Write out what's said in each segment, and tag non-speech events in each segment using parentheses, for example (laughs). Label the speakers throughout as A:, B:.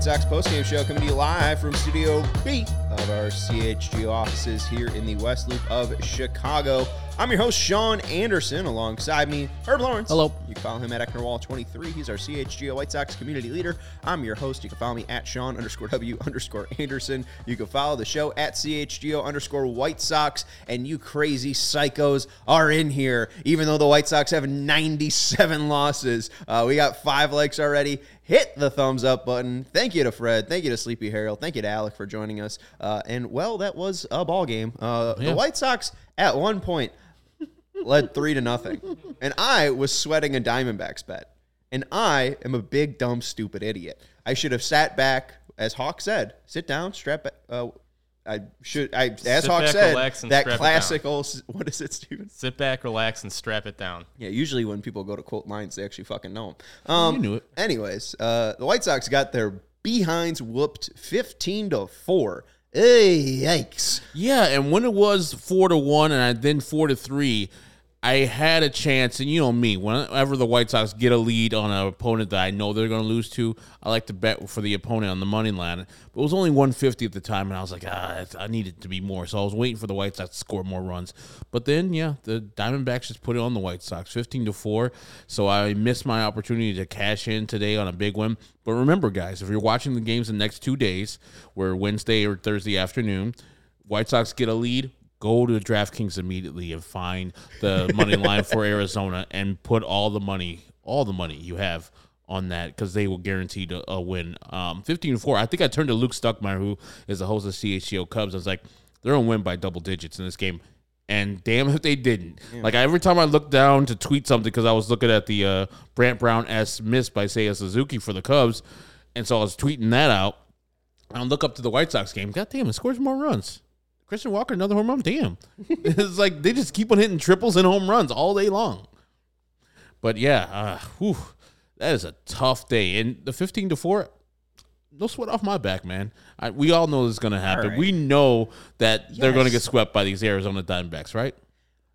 A: White Sox postgame show coming to you live from Studio B of our CHGO offices here in the West Loop of Chicago. I'm your host, Sean Anderson. Alongside me, Herb Lawrence.
B: Hello.
A: You can follow him at Ecknerwall23. He's our CHGO White Sox community leader. I'm your host. You can follow me at Sean underscore W underscore Anderson. You can follow the show at CHGO underscore White Sox. And you crazy psychos are in here. Even though the White Sox have 97 losses, uh, we got five likes already. Hit the thumbs up button. Thank you to Fred. Thank you to Sleepy Harold. Thank you to Alec for joining us. Uh, and well, that was a ball game. Uh, The White Sox at one point led three to nothing. And I was sweating a Diamondbacks bet. And I am a big, dumb, stupid idiot. I should have sat back, as Hawk said, sit down, strap. Uh, I should, I, as
C: Sit
A: Hawk
C: back,
A: said,
C: relax, and
A: that
C: strap it
A: classical, what is it, Steven?
C: Sit back, relax, and strap it down.
A: Yeah, usually when people go to quote lines, they actually fucking know them. Um,
B: You knew it.
A: Anyways, uh, the White Sox got their behinds whooped 15 to 4. Hey, yikes.
B: Yeah, and when it was four to one and I then four to three, I had a chance. And you know me, whenever the White Sox get a lead on an opponent that I know they're going to lose to, I like to bet for the opponent on the money line. But it was only one fifty at the time, and I was like, ah, I needed it to be more. So I was waiting for the White Sox to score more runs. But then, yeah, the Diamondbacks just put it on the White Sox, fifteen to four. So I missed my opportunity to cash in today on a big win. But remember, guys, if you're watching the games the next two days, where Wednesday or Thursday afternoon. White Sox get a lead, go to the DraftKings immediately and find the money (laughs) line for Arizona and put all the money, all the money you have on that because they will guarantee a, a win. Um, 15 4. I think I turned to Luke Stuckmeyer, who is the host of CHGO Cubs. I was like, they're going to win by double digits in this game. And damn if they didn't. Like every time I looked down to tweet something because I was looking at the uh, Brant Brown S miss by Seiya Suzuki for the Cubs, and so I was tweeting that out. I look up to the White Sox game. God damn, it scores more runs. Christian Walker, another home run. Damn. (laughs) it's like they just keep on hitting triples and home runs all day long. But yeah, uh, whew, that is a tough day. And the 15 to 4, no sweat off my back, man. I, we all know this is going to happen.
A: right.
B: We know that they're going to get swept by these Arizona Diamondbacks, right?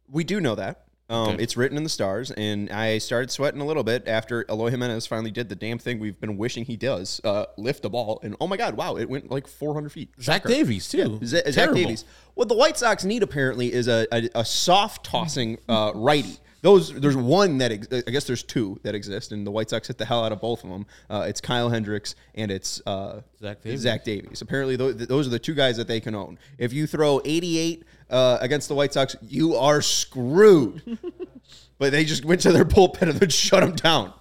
A: We do know that. Um,
B: Okay.
A: It's written in the stars, and I started sweating a little bit after Eloy Jimenez finally did the damn thing we've been wishing he does uh, lift a ball. And oh my God, wow, it went like 400 feet.
B: Zach
A: Shocker.
B: Davies, too.
A: Z- Zach Davies. What the White Sox need apparently is a, a, a soft tossing uh, righty. Those there's one that ex- I guess there's two that exist, and the White Sox hit the hell out of both of them. Uh, it's Kyle Hendricks and it's uh,
B: Zach Davies.
A: Zach Davies. Apparently, those, those are the two guys that they can own. If you throw 88 uh, against the White Sox, you are screwed. (laughs) but they just went to their bullpen and then shut them down.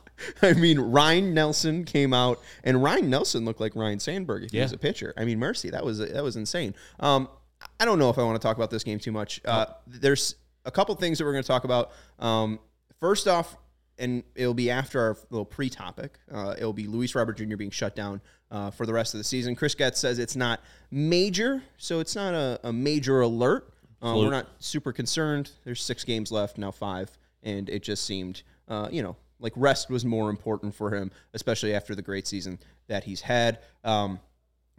A: I mean, Ryan Nelson came out, and Ryan Nelson looked like Ryne Sandberg if he
B: Yeah.
A: was a pitcher. I mean, mercy, that was that was insane. Um, I don't know if I want to talk about this game too much. Uh, there's a couple things that we're going to talk about. Um, first off, and it'll be after our little pre-topic. Uh, it'll be Luis Robert Jr. being shut down uh, for the rest of the season. Chris Getz says it's not major, so it's not a, a major alert. Uh, we're not super concerned. There's six games left now, five, and it just seemed, uh, you know, like rest was more important for him, especially after the great season that he's had. Um,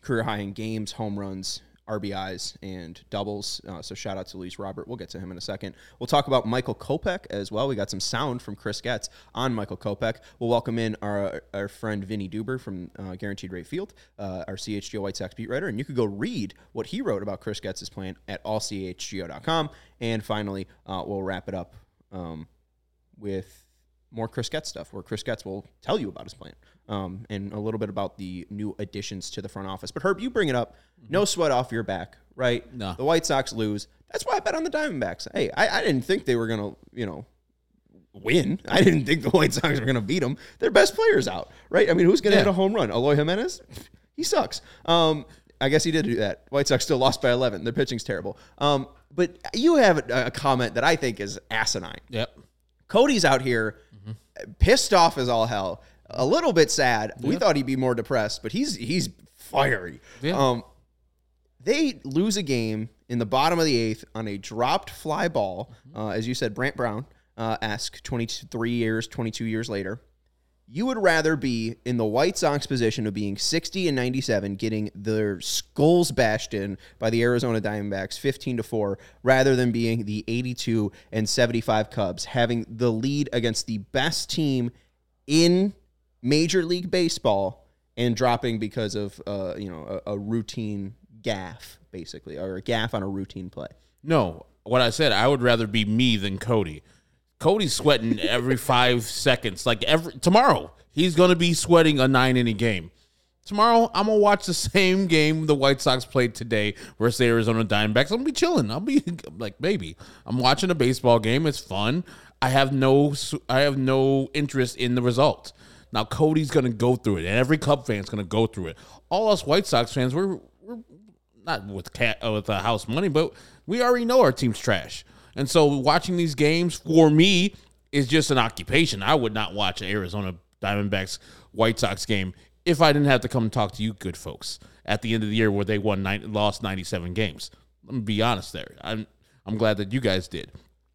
A: career high in games, home runs, RBIs, and doubles. Uh, so shout out to Luis Robert. We'll get to him in a second. We'll talk about Michael Kopech as well. We got some sound from Chris Getz on Michael Kopech. We'll welcome in our, our friend Vinnie Duber from uh, Guaranteed Rate Field, uh, our CHGO White Sox beat writer. And you could go read what he wrote about Chris Getz's plan at allchgo.com. And finally, uh, we'll wrap it up um, with more Chris Getz stuff, where Chris Getz will tell you about his plan um, and a little bit about the new additions to the front office. But Herb, you bring it up. No sweat off your back, right?
B: No.
A: The White Sox lose. That's why I bet on the Diamondbacks. Hey, I, I didn't think they were gonna, you know, win. I didn't think the White Sox were gonna beat them. Their best players out, right? I mean, who's gonna
B: Yeah.
A: hit a home run? Eloy Jimenez? He sucks. Um, I guess he did do that. White Sox still lost by 11. Their pitching's terrible. Um, but you have a, a comment that I think is asinine.
B: Yep.
A: Cody's out here pissed off as all hell, a little bit sad. We thought he'd be more depressed, but he's he's fiery.
B: Yeah.
A: Um, they lose a game in the bottom of the eighth on a dropped fly ball, uh, as you said, Brant Brown uh, esque, 23 years, 22 years later. You would rather be in the White Sox position of being 60 and 97, getting their skulls bashed in by the Arizona Diamondbacks 15 to 4, rather than being the 82 and 75 Cubs, having the lead against the best team in Major League Baseball and dropping because of uh, you know a, a routine gaff, basically, or a gaff on a routine play.
B: No, what I said, I would rather be me than Cody. Cody's sweating every five seconds. Like every tomorrow, he's gonna be sweating a nine inning game. Tomorrow, I'm gonna watch the same game the White Sox played today versus the Arizona Diamondbacks. I'm gonna be chilling. I'll be (laughs) like, baby, I'm watching a baseball game. It's fun. I have no, I have no interest in the result. Now Cody's gonna go through it, and every Cub fan's gonna go through it. All us White Sox fans, we're we're not with cat uh, with the house money, but we already know our team's trash. And so watching these games for me is just an occupation. I would not watch an Arizona Diamondbacks White Sox game if I didn't have to come and talk to you good folks at the end of the year where they won nine, lost 97 games. Let me be honest there. I'm I'm glad that you guys did.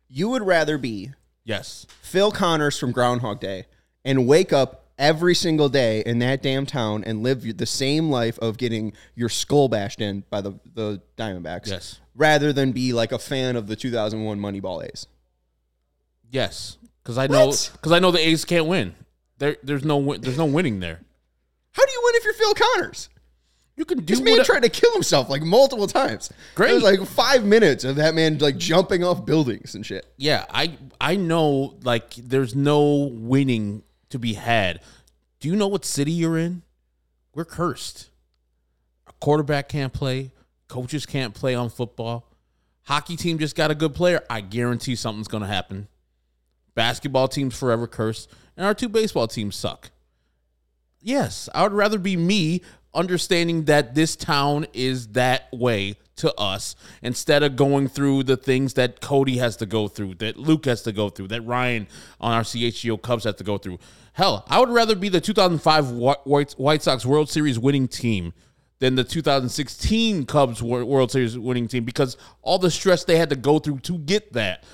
A: You would rather be
B: Yes.
A: Phil Connors from Groundhog Day and wake up every single day in that damn town and live the same life of getting your skull bashed in by the, the Diamondbacks.
B: Yes.
A: Rather than be like a fan of the 2001 Moneyball A's.
B: Yes. Cuz I know cuz I know the A's can't win. There there's no win- there's no winning there.
A: How do you win if you're Phil Connors?
B: You can do
A: This man tried to kill himself like multiple times.
B: Great.
A: Like five minutes of that man like jumping off buildings and shit.
B: Yeah, I I know like there's no winning to be had. Do you know what city you're in? We're cursed. A quarterback can't play, coaches can't play on football. Hockey team just got a good player. I guarantee something's going to happen. Basketball team's forever cursed, and our two baseball teams suck. Yes, I would rather be me understanding that this town is that way to us instead of going through the things that Cody has to go through, that Luke has to go through, that Ryan on our CHGO Cubs has to go through. Hell, I would rather be the 2005 White Sox World Series winning team than the 2016 Cubs World Series winning team because all the stress they had to go through to get that.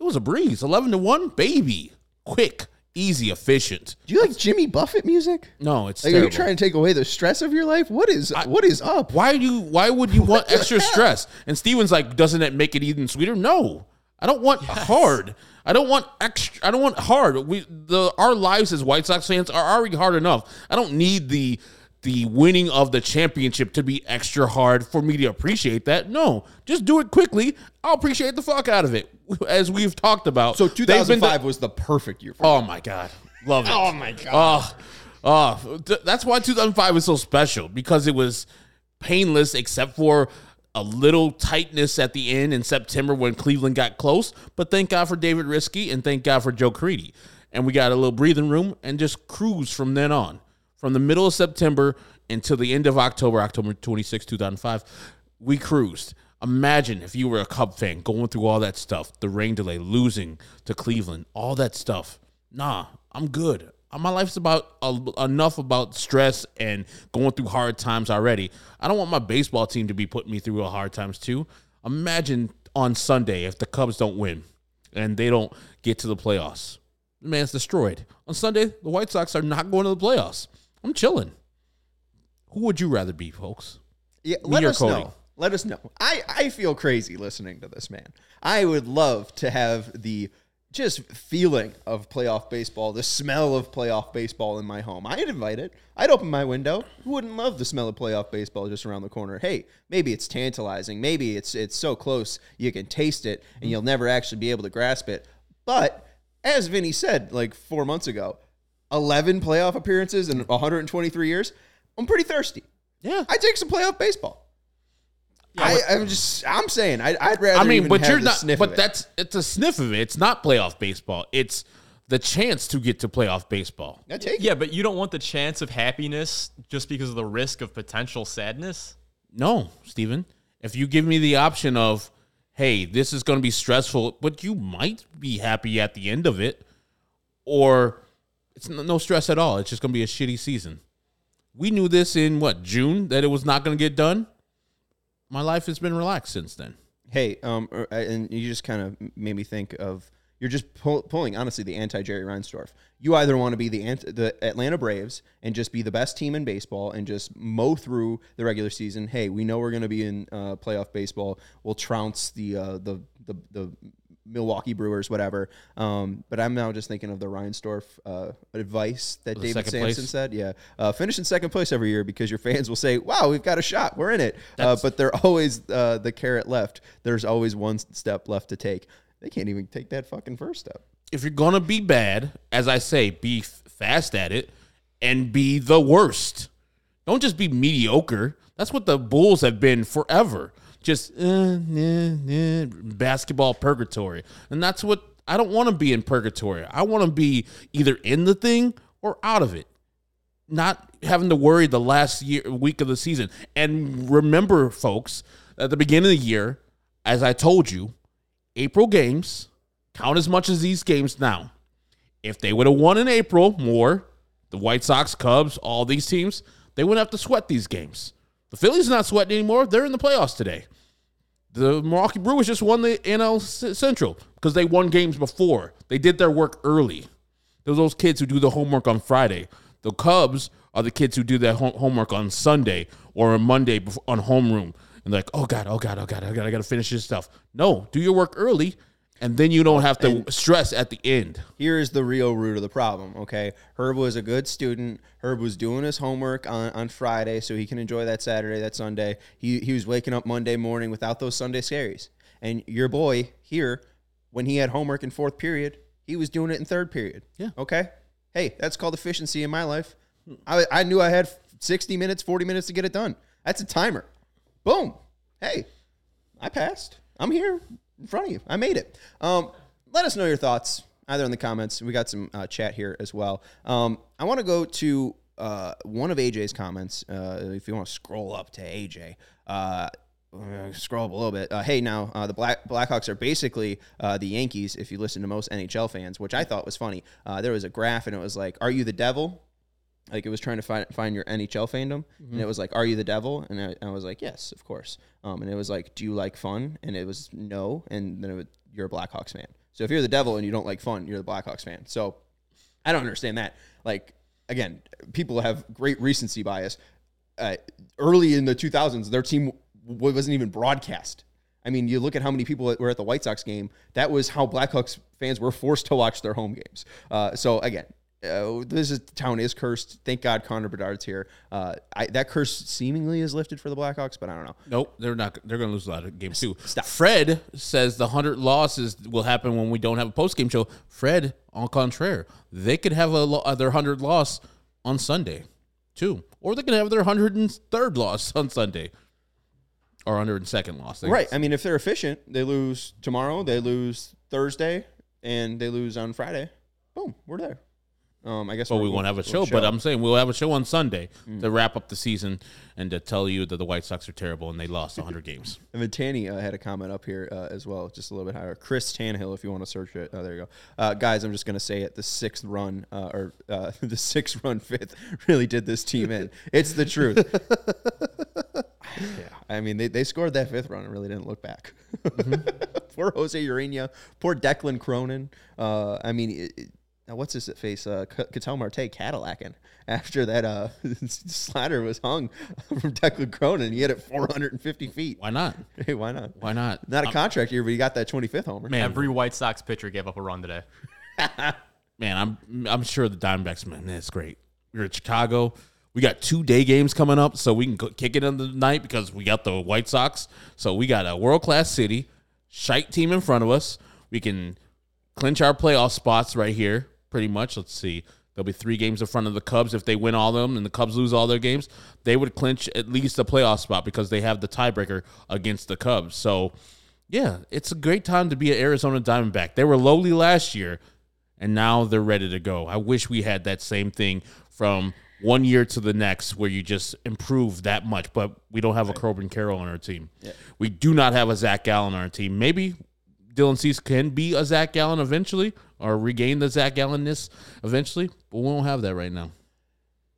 B: It was a breeze. 11 to 1, baby. Quick, easy, efficient.
A: Do you like Jimmy Buffett music?
B: No, it's
A: Like, are you trying to take away the stress of your life? What is what is up?
B: why do you why would you (laughs) want extra stress? And Steven's like, doesn't that make it even sweeter? No. I don't want hard. I don't want extra I don't want hard. We the our lives as White Sox fans are already hard enough. I don't need the the winning of the championship to be extra hard for me to appreciate that. No, just do it quickly. I'll appreciate the fuck out of it. (laughs) As we've talked about.
A: So
B: they've been
A: 2005 was the perfect year for
B: Oh my god, love it. (laughs)
A: Oh my God.
B: Oh, oh, th- that's why 2005 was so special because it was painless except for a little tightness at the end in September when Cleveland got close. But thank God for David Risky and thank God for Joe Crede. And we got a little breathing room and just cruise from then on. From the middle of September until the end of October, October 26, 2005, we cruised. Imagine if you were a Cub fan going through all that stuff, the rain delay, losing to Cleveland, all that stuff. Nah, I'm good. Uh, My life's about uh, enough about stress and going through hard times already. I don't want my baseball team to be putting me through a hard times too. Imagine on Sunday if the Cubs don't win and they don't get to the playoffs. The man's destroyed. On Sunday, the White Sox are not going to the playoffs. I'm chilling. Who would you rather be, folks?
A: Yeah,
B: Me
A: let us
B: Cody?
A: know. Let us know. I, I feel crazy listening to this man. I would love to have the just feeling of playoff baseball, the smell of playoff baseball in my home. I'd invite it. I'd open my window. Who wouldn't love the smell of playoff baseball just around the corner? Hey, maybe it's tantalizing. Maybe it's it's so close you can taste it and you'll never actually be able to grasp it. But as Vinnie said like four months ago, 11 playoff appearances in 123 years, I'm pretty thirsty.
B: Yeah.
A: I take some playoff baseball. I, I'm just, I'm saying, I, I'd rather.
B: I mean,
A: even
B: but
A: have
B: you're not. But
A: it.
B: that's it's a sniff of it. It's not playoff baseball. It's the chance to get to playoff baseball.
A: I take it.
C: Yeah, but you don't want the chance of happiness just because of the risk of potential sadness.
B: No, Steven. If you give me the option of, hey, this is going to be stressful, but you might be happy at the end of it, or it's no stress at all. It's just going to be a shitty season. We knew this in what June that it was not going to get done. My life has been relaxed since then.
A: Hey, um, er, and you just kind of made me think of you're just pull, pulling honestly the anti Jerry Reinsdorf. You either want to be the the Atlanta Braves and just be the best team in baseball and just mow through the regular season. Hey, we know we're going to be in uh, playoff baseball. We'll trounce the uh, the the the Milwaukee Brewers, whatever. Um, but I'm now just thinking of the Reinsdorf uh, advice that
B: The
A: David Samson
B: place?
A: said. Yeah, uh, finish in second place every year because your fans will say, "Wow, we've got a shot. We're in it." Uh, but they're always uh, the carrot left. There's always one step left to take. They can't even take that fucking first step.
B: if you're gonna be bad, as I say, be f- fast at it and be the worst. Don't just be mediocre. That's what the Bulls have been forever. Just uh, basketball purgatory, and that's what I don't want to be in purgatory. I want to be either in the thing or out of it not having to worry the last year week of the season. And remember, folks, at the beginning of the year, as I told you, April games count as much as these games now. If they would have won in April more, the White Sox, Cubs, all these teams, they wouldn't have to sweat these games. The Phillies are not sweating anymore. They're in the playoffs today. The Milwaukee Brewers just won the NL Central because they won games before. They did their work early. Those those kids who do the homework on Friday. The Cubs are the kids who do their hom- homework on Sunday or on Monday on homeroom. And like, oh god, oh god, oh god, I got, I got to finish this stuff. No, do your work early, and then you don't oh, have to stress at the end.
A: Here is the real root of the problem. Okay, Herb was a good student. Herb was doing his homework on, on Friday so he can enjoy that Saturday, that Sunday. He he was waking up Monday morning without those Sunday scaries. And your boy here, when he had homework in fourth period, he was doing it in third period.
B: Yeah.
A: Okay. Hey, that's called efficiency in my life. I, I knew I had 60 minutes, 40 minutes to get it done. That's a timer. Boom. Hey, I passed. I'm here in front of you. I made it. Um, let us know your thoughts either in the comments. We got some uh, chat here as well. Um, I want to go to uh, one of AJ's comments. Uh, if you want to scroll up to AJ, uh, uh, scroll up a little bit. Uh, hey, now the Black Blackhawks are basically the Yankees. If you listen to most NHL fans, which I thought was funny, there was a graph and it was like, "Are you the devil?" Like it was trying to find find your NHL fandom, and it was like, "Are you the devil?" And I, I was like, "Yes, of course." Um, and it was like, "Do you like fun?" And it was no, and then it would, you're a Blackhawks fan. So if you're the devil and you don't like fun, you're the Blackhawks fan. So I don't understand that. Like again, people have great recency bias. Uh, early in the 2000s, their team w- wasn't even broadcast. I mean, you look at how many people were at the White Sox game. That was how Blackhawks fans were forced to watch their home games. Uh, so again, uh, this is town is cursed. Thank God Connor Bedard's here. Uh, I, that curse seemingly is lifted for the Blackhawks, but I don't know.
B: Nope, they're not. They're going to lose a lot of games too.
A: Stop.
B: Fred says the hundred losses will happen when we don't have a post game show. Fred, en contraire, they could have a uh, their hundred loss on Sunday, too, or they could have their hundred and third loss on Sunday, or hundred and second loss.
A: Right. I mean, if they're efficient, they lose tomorrow, they lose Thursday, and they lose on Friday. Boom, we're there. Um, I guess.
B: But
A: we're-
B: won't have a
A: we'll
B: show. But I'm saying we'll have a show on Sunday to wrap up the season and to tell you that the White Sox are terrible and they lost 100 games. (laughs)
A: And then Tanny uh, had a comment up here uh, as well, just a little bit higher. Chris Tanhill, if you want to search it. Oh, there you go. Uh, guys, I'm just going to say it. The sixth run, uh, or uh, (laughs) the sixth run fifth, (laughs) really did this team in. It's the truth. yeah. I mean, they, they scored that fifth run and really didn't look back. poor Jose Urena, Poor Declan Cronin. Uh, I mean, it, it, now what's his face? Uh, C- Ketel Marte Cadillacing (laughs) after that uh, (laughs) slider was hung (laughs) from Declan Cronin. He hit it 450 feet.
B: Why not?
A: Hey, why not?
B: Why not?
A: Not a contract year, but he got that 25th homer.
B: Man,
C: Every White Sox pitcher gave up a run today.
B: man, I'm I'm sure the Diamondbacks, man, that's great. We're in Chicago. We got two day games coming up, so we can kick it in the night because we got the White Sox. So we got a world class city, shite team in front of us. We can clinch our playoff spots right here, pretty much. Let's see. There'll be three games in front of the Cubs. If they win all of them and the Cubs lose all their games, they would clinch at least a playoff spot because they have the tiebreaker against the Cubs. So, yeah, it's a great time to be an Arizona Diamondback. They were lowly last year, and now they're ready to go. I wish we had that same thing from one year to the next where you just improve that much. But we don't have a Corbin Carroll on our team. We do not have a Zach Gallen on our team. Maybe Dylan Cease can be a Zach Gallen eventually or regain the Zach Gallenness eventually, but we don't have that right now.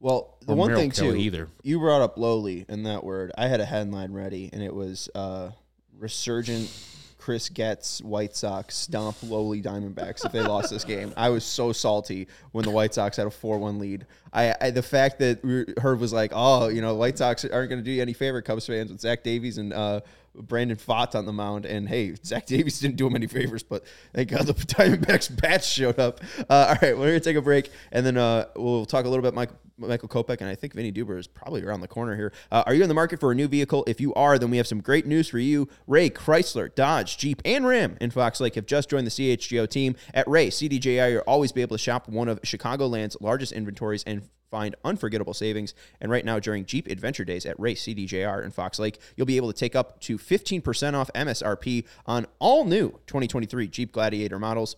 A: Well, the
B: Or
A: one
B: Merrill
A: thing
B: Kelly
A: too,
B: either.
A: you brought up lowly in that word. I had a headline ready, and it was uh, resurgent. Chris Getz White Sox stomp lowly Diamondbacks if they lost this game. I was so salty when the White Sox had a four-one lead. I, I the fact that we- Herb was like, "Oh, you know, White Sox aren't going to do you any favor, Cubs fans, with Zach Davies and uh, Brandon Pfaadt on the mound." And hey, Zach Davies didn't do him any favors, but thank God the (laughs) Diamondbacks bats showed up. Uh, all right, we're to take a break, and then uh, we'll talk a little bit, Mike. Michael Kopech, and I think Vinnie Duber is probably around the corner here. Uh, are you in the market for a new vehicle? If you are, then we have some great news for you. Ray, Chrysler, Dodge, Jeep, and Ram in Fox Lake have just joined the CHGO team. At Ray, CDJR, you'll always be able to shop one of Chicagoland's largest inventories and find unforgettable savings. And right now, during Jeep Adventure Days at Race CDJR in Fox Lake, you'll be able to take up to 15% off MSRP on all new 2023 Jeep Gladiator models.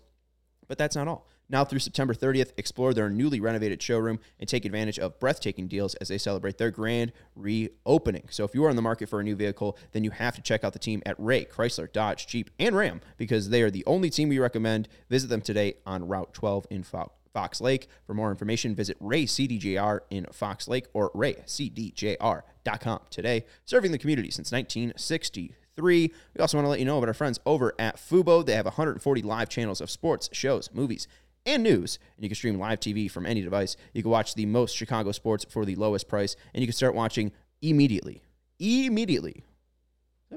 A: But that's not all. Now through September 30th, explore their newly renovated showroom and take advantage of breathtaking deals as they celebrate their grand reopening. So if you are in the market for a new vehicle, then you have to check out the team at Ray, Chrysler, Dodge, Jeep, and Ram because they are the only team we recommend. Visit them today on Route 12 in Fo- Fox Lake. For more information, visit Ray CDJR in Fox Lake or raycdjr.com today. Serving the community since 1963. We also want to let you know about our friends over at Fubo. They have 140 live channels of sports, shows, movies, and news. And you can stream live TV from any device. You can watch the most Chicago sports for the lowest price, and you can start watching immediately. Immediately.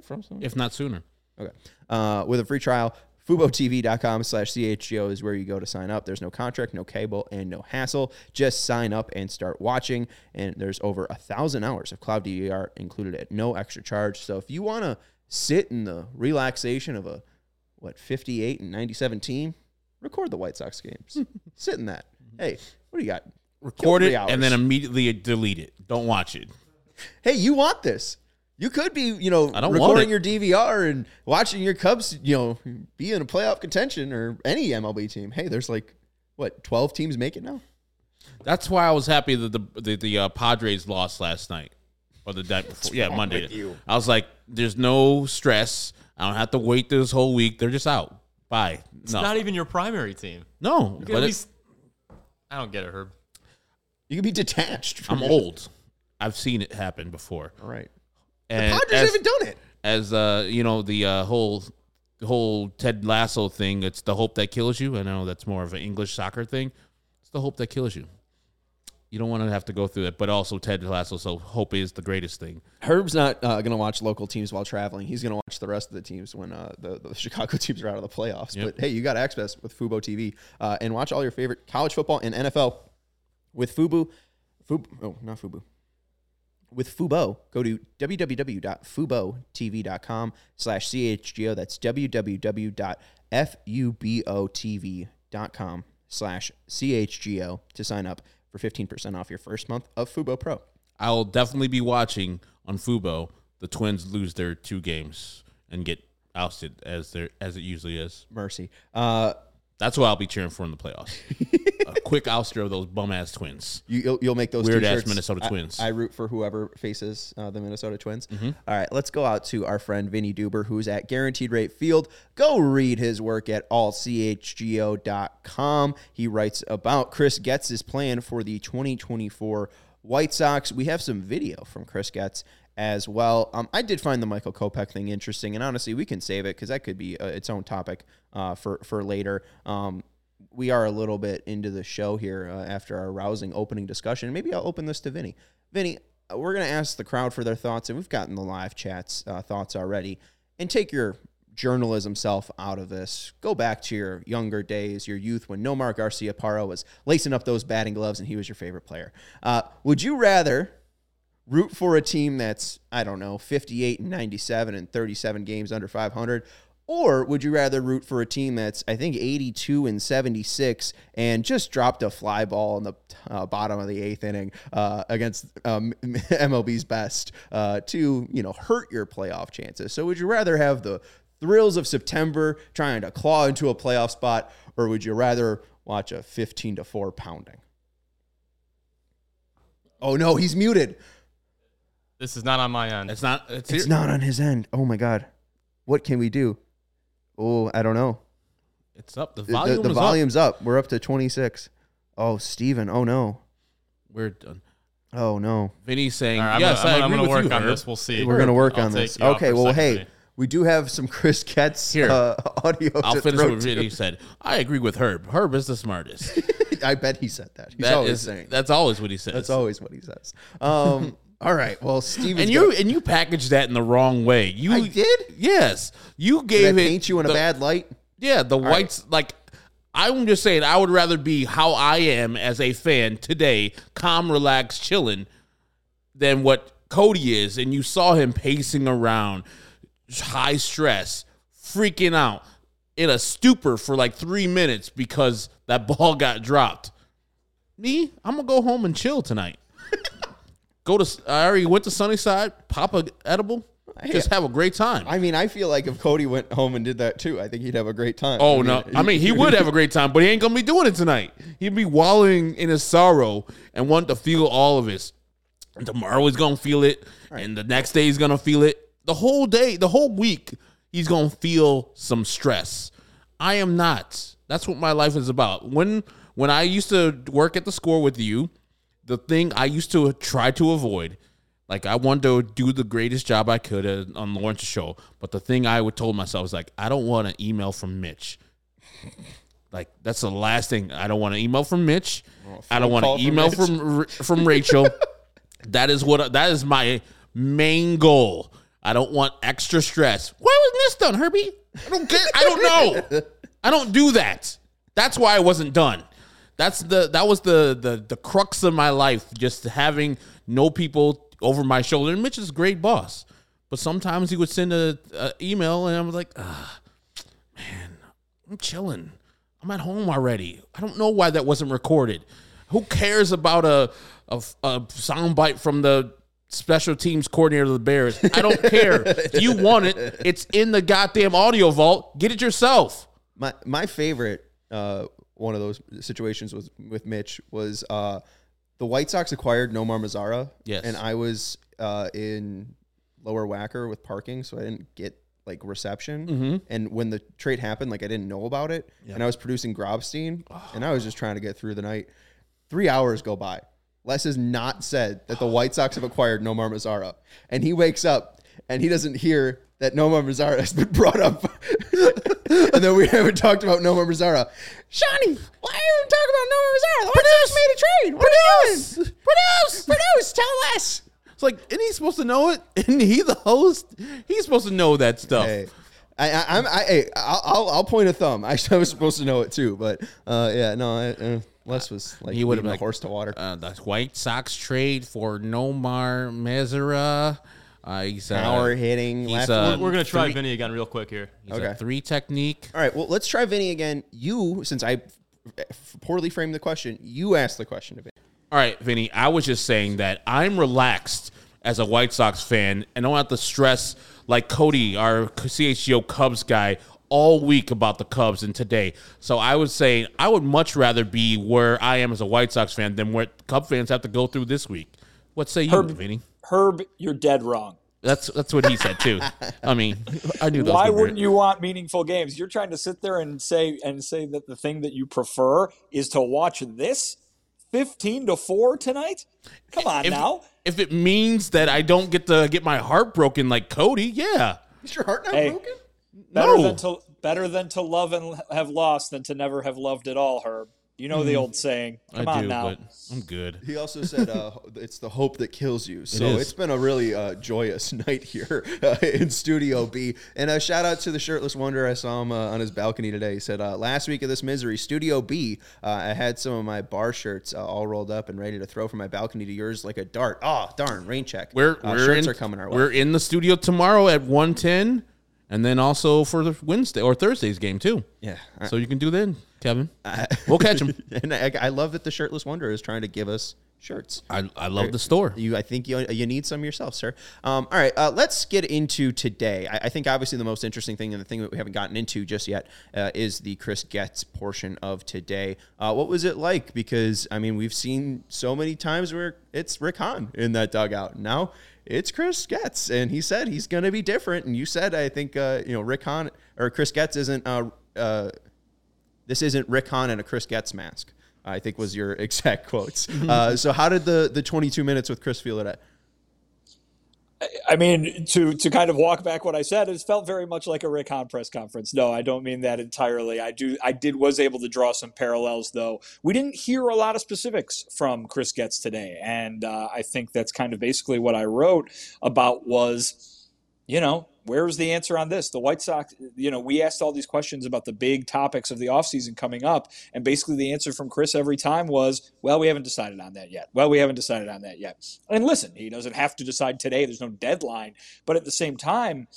A: From?
B: If not sooner.
A: Okay. Uh, with a free trial, FuboTV.com slash CHGO is where you go to sign up. There's no contract, no cable, and no hassle. Just sign up and start watching. And there's over a thousand hours of cloud DVR included at no extra charge. So if you want to sit in the relaxation of a, what, 58 and 97 team, record the White Sox games. (laughs) sit in that. Hey, what do you got?
B: Record it
A: hours.
B: and then immediately delete it. Don't watch it.
A: hey, you want this. You could be, you know,
B: I don't
A: recording
B: it.
A: your DVR and watching your Cubs, you know, be in a playoff contention or any MLB team. Hey, there's like what, 12 teams make it now?
B: That's why I was happy that the the, the uh, Padres lost last night or the day before. Yeah, Monday. I was like, "There's no stress. I don't have to wait this whole week. They're just out. Bye."
C: It's
B: no,
C: not even your primary team.
B: no.
C: You
B: But
C: at
B: it-
C: I don't get it, Herb.
A: You could be detached. From
B: I'm
A: your-
B: old. I've seen it happen before.
A: All right.
B: And
A: Padres
B: as,
A: haven't done it.
B: as uh, you know, the uh, whole whole Ted Lasso thing. It's the hope that kills you. I know that's more of an English soccer thing. It's the hope that kills you. You don't want to have to go through that, but also Ted Lasso. So hope is the greatest thing.
A: Herb's not uh, going to watch local teams while traveling. He's going to watch the rest of the teams when uh, the, the (laughs) Chicago teams are out of the playoffs.
B: Yep.
A: But hey, you got access with Fubo TV uh, and watch all your favorite college football and NFL with Fubu. Fubu, oh, not Fubu. With Fubo, go to www.fubotv.com slash chgo. That's www.fubotv.com slash chgo to sign up for 15% off your first month of Fubo Pro.
B: I'll definitely be watching on Fubo the Twins lose their two games and get ousted as their as it usually is.
A: Mercy. Uh,
B: That's what I'll be cheering for in the playoffs. a (laughs) quick ouster of those bum ass Twins.
A: You, you'll, you'll make those
B: Weird ass. Minnesota
A: I-
B: Twins.
A: I, root for whoever faces uh, the Minnesota Twins. All right, let's go out to our friend Vinnie Duber, who's at Guaranteed Rate Field. Go read his work at allchgo.com. He writes about Chris Getz's plan for the 2024 White Sox. We have some video from Chris Getz as well. Um, I did find the Michael Kopech thing interesting, and honestly, we can save it because that could be uh, its own topic uh, for for later. Um, we are a little bit into the show here uh, after our rousing opening discussion. Maybe I'll open this to Vinnie. Vinnie, uh, we're going to ask the crowd for their thoughts, and we've gotten the live chats uh, thoughts already. And take your journalism self out of this. Go back to your younger days, your youth, when Nomar Garciaparra was lacing up those batting gloves and he was your favorite player. Uh, would you rather root for a team that's, I don't know, 58 and 97 and 37 games under 500? Or would you rather root for a team that's, I think, 82 and 76 and just dropped a fly ball in the uh, bottom of the eighth inning uh, against um, (laughs) MLB's best uh, to, you know, hurt your playoff chances? So would you rather have the thrills of September trying to claw into a playoff spot, or would you rather watch a 15 to 4 pounding? Oh no, he's muted.
C: This is not on my end.
B: It's not. It's,
A: It's not on his end. Oh my god. What can we do? Oh, I don't know.
B: It's up. The
A: The-
B: volume
A: the the
B: is up.
A: volume's up. We're up to 26. Oh, Steven. Oh no.
B: We're done.
A: Oh no.
B: Vinnie's saying
C: All right, I'm
B: yes.
C: gonna,
B: I
C: I'm gonna work
B: you,
C: on
B: Herb.
C: this. We'll see.
A: We're gonna work
C: I'll
A: on this. Okay. Well, hey, we do have some Chris Getz
B: Here.
A: uh, (laughs) audio.
B: I'll
A: to
B: finish
A: throw
B: what
A: to.
B: Vinnie said. I agree with Herb. Herb is the smartest. (laughs)
A: I bet he said that. He's
B: That
A: always
B: is-
A: saying.
B: that's always what he says.
A: That's always what he says. Um. (laughs) all right. Well, Steven.
B: and you and you packaged that in the wrong way. You
A: I did?
B: Yes, you
A: Did I
B: gave it.
A: paint you in a bad light?
B: Yeah, the whites like. I'm just saying, I would rather be how I am as a fan today, calm, relaxed, chilling, than what Cody is. And you saw him pacing around, high stress, freaking out, in a stupor for like three minutes because that (laughs) ball got dropped. Me, I'm gonna go home and chill tonight. Go to. I already went to Sunnyside, pop a edible, just have a great time.
A: I mean, I feel like if Cody went home and did that too, I think he'd have a great time.
B: Oh
A: I mean,
B: no! I mean, he would have a great time, but he ain't gonna be doing it tonight. He'd be wallowing in his sorrow and want to feel all of his. And tomorrow he's gonna feel it, and the next day he's gonna feel it. The whole day, the whole week, he's gonna feel some stress. I am not. That's what my life is about. When when I used to work at the score with you, the thing I used to try to avoid, like I wanted to do the greatest job I could on Lawrence's show, but the thing I would told myself was like, I don't want an email from Mitch. Like that's the last thing. I don't want an email from Mitch. I don't want an email
A: Mitch.
B: from from Rachel. (laughs) that is what that is my main goal. I don't want extra stress. Why wasn't this done, Herbie? I don't get. I don't know. (laughs) I don't do that. That's why I wasn't done. That's the that was the the the crux of my life. Just having no people over my shoulder. And Mitch is a great boss, but sometimes he would send a, a email, and I was like, ah, man, I'm chilling. I'm at home already. I don't know why that wasn't recorded. Who cares about a a, a soundbite from the special teams coordinator of the Bears? I don't (laughs) care. if you want it, it's in the goddamn audio vault. Get it yourself.
A: My my favorite uh, one of those situations was with Mitch was uh, the White Sox acquired Nomar Mazara.
B: Yes.
A: and I was uh, in Lower Wacker with parking, so I didn't get like reception.
B: Mm-hmm.
A: And when the trade happened, like I didn't know about it, and I was producing Grobstein, and I was just trying to get through the night. Three hours go by. Les has not said that the White Sox have acquired Nomar Mazara, and he wakes up and he doesn't hear that Nomar Mazara has been brought up. (laughs) (laughs) and then we haven't talked about Nomar Mazara. Shawnee, why are you talking about Nomar Mazara? The White Sox made a trade. What are you doing? Produce, (laughs) produce. Tell us.
B: It's like, isn't he supposed to know it? (laughs) Isn't he the host? He's supposed to know that stuff.
A: Hey, I, I, I'm, I, hey, I'll, I'll, I'll point a thumb. I, was supposed to know it too, but uh, yeah, no, I, uh, Les was like
B: He
A: he
B: would've been
A: have
B: like,
A: horse to water.
B: Uh, the White Sox trade for Nomar Mazara. Uh, he's uh,
A: Power hitting,
B: he's,
A: left
B: uh,
A: foot.
C: We're gonna try
B: three-
C: Vinnie again real quick here.
B: He's a
A: Okay.
B: three technique.
A: All right, well, let's try Vinnie again. You, since I f- poorly framed the question, you asked the question to Vinnie.
B: All right, Vinnie. I was just saying that I'm relaxed as a White Sox fan and don't have to stress like Cody, our CHGO Cubs guy, all week about the Cubs and today. So I was saying I would much rather be where I am as a White Sox fan than what Cub fans have to go through this week. What say you,
D: Herb-
B: Vinnie?
D: Herb, you're dead wrong.
B: That's that's what he said too. I mean, I knew that.
D: Why wouldn't
B: be-
D: you want meaningful games? You're trying to sit there and say and say that the thing that you prefer is to watch this 15 to 4 tonight? Come on
B: If,
D: now.
B: if it means that I don't get to get my heart broken like Cody, yeah.
A: Is your heart not
D: Hey.
A: broken?
D: Better
B: No.
D: than to better than to love and have lost than to never have loved at all, Herb. You know the old saying. Come
B: I
D: on
B: do,
D: now.
B: but I'm good.
A: He also said uh, (laughs) it's the hope that kills you. So
B: is.
A: it's been a really uh, joyous (laughs) night here uh, in Studio B. And a shout out to the shirtless wonder. I saw him uh, on his balcony today. He said, uh, "Last week of this misery, Studio B, uh, I had some of my bar shirts uh, all rolled up and ready to throw from my balcony to yours like a dart. Oh darn, rain check.
B: We're
A: uh,
B: we're
A: shirts
B: in,
A: are coming our way.
B: We're in the studio tomorrow at 110 and then also for the Wednesday or Thursday's game too.
A: yeah.
B: So you can do then, Kevin. we'll catch him. (laughs)
A: and I, I love that the shirtless wonder is trying to give us shirts.
B: I, I love the store.
A: You, I think you, you need some yourself, sir. Um, all right, uh, let's get into today. I, I think obviously the most interesting thing and the thing that we haven't gotten into just yet uh, is the Chris Getz portion of today. Uh, what was it like? Because I mean, we've seen so many times where it's Rick Hahn in that dugout. Now it's Chris Getz, and he said he's going to be different. And you said, I think, uh, you know, Rick Hahn or Chris Getz isn't. This isn't Rick Hahn and a Chris Getz mask. I think was your (laughs) exact quotes. Uh, so how did the the 22 minutes with Chris feel today?
D: I mean, to to kind of walk back what I said, it felt very much like a Rick Hahn press conference. No, I don't mean that entirely. I do. I did was able to draw some parallels, though. We didn't hear a lot of specifics from Chris Getz today, and uh, I think that's kind of basically what I wrote about was, you know, where's the answer on this? The White Sox, you know, we asked all these questions about the big topics of the offseason coming up, and basically the answer from Chris every time was, well, we haven't decided on that yet. Well, we haven't decided on that yet. And listen, he doesn't have to decide today, there's no deadline. But at the same time,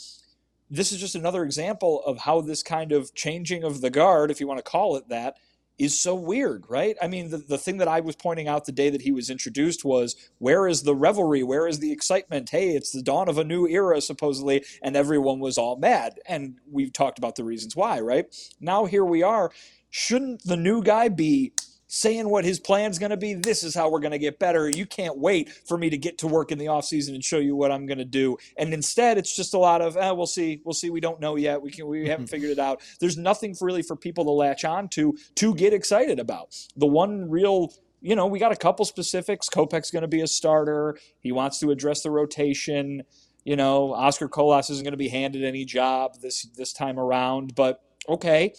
D: this is just another example of how this kind of changing of the guard, if you want to call it that, is so weird, right? I mean, the, the thing that I was pointing out the day that he was introduced was where is the revelry? Where is the excitement? Hey, it's the dawn of a new era, supposedly, and everyone was all mad. And we've talked about the reasons why, right? Now here we are. Shouldn't the new guy be saying what his plan's going to be. This is how we're going to get better. You can't wait for me to get to work in the offseason and show you what I'm going to do. And instead, it's just a lot of, eh, we'll see, we'll see. We don't know yet. We can, we haven't figured it out. There's nothing for really for people to latch on to to get excited about. The one real you know, we got a couple specifics. Kopech's going to be a starter. He wants to address the rotation. You know, Oscar Colas isn't going to be handed any job this this time around. But okay,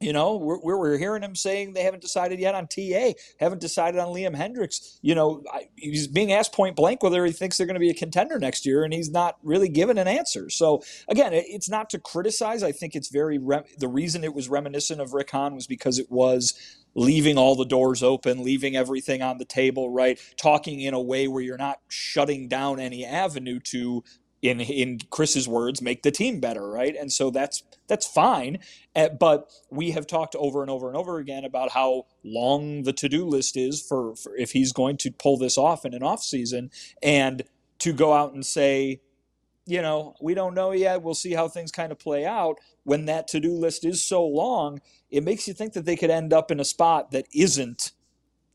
D: you know, we're, we're hearing him saying they haven't decided yet on TA, haven't decided on Liam Hendriks. You know, he's being asked point blank whether he thinks they're going to be a contender next year, and he's not really given an answer. So, again, it, it's not to criticize. I think it's very, the reason it was reminiscent of Rick Hahn was because it was leaving all the doors open, leaving everything on the table, right? Talking in a way where you're not shutting down any avenue to in in Chris's words, make the team better, right? And so that's that's fine. Uh, but we have talked over and over and over again about how long the to-do list is for, for if he's going to pull this off in an off season, and to go out and say, you know, we don't know yet. We'll see how things kind of play out. When that to-do list is so long, it makes you think that they could end up in a spot that isn't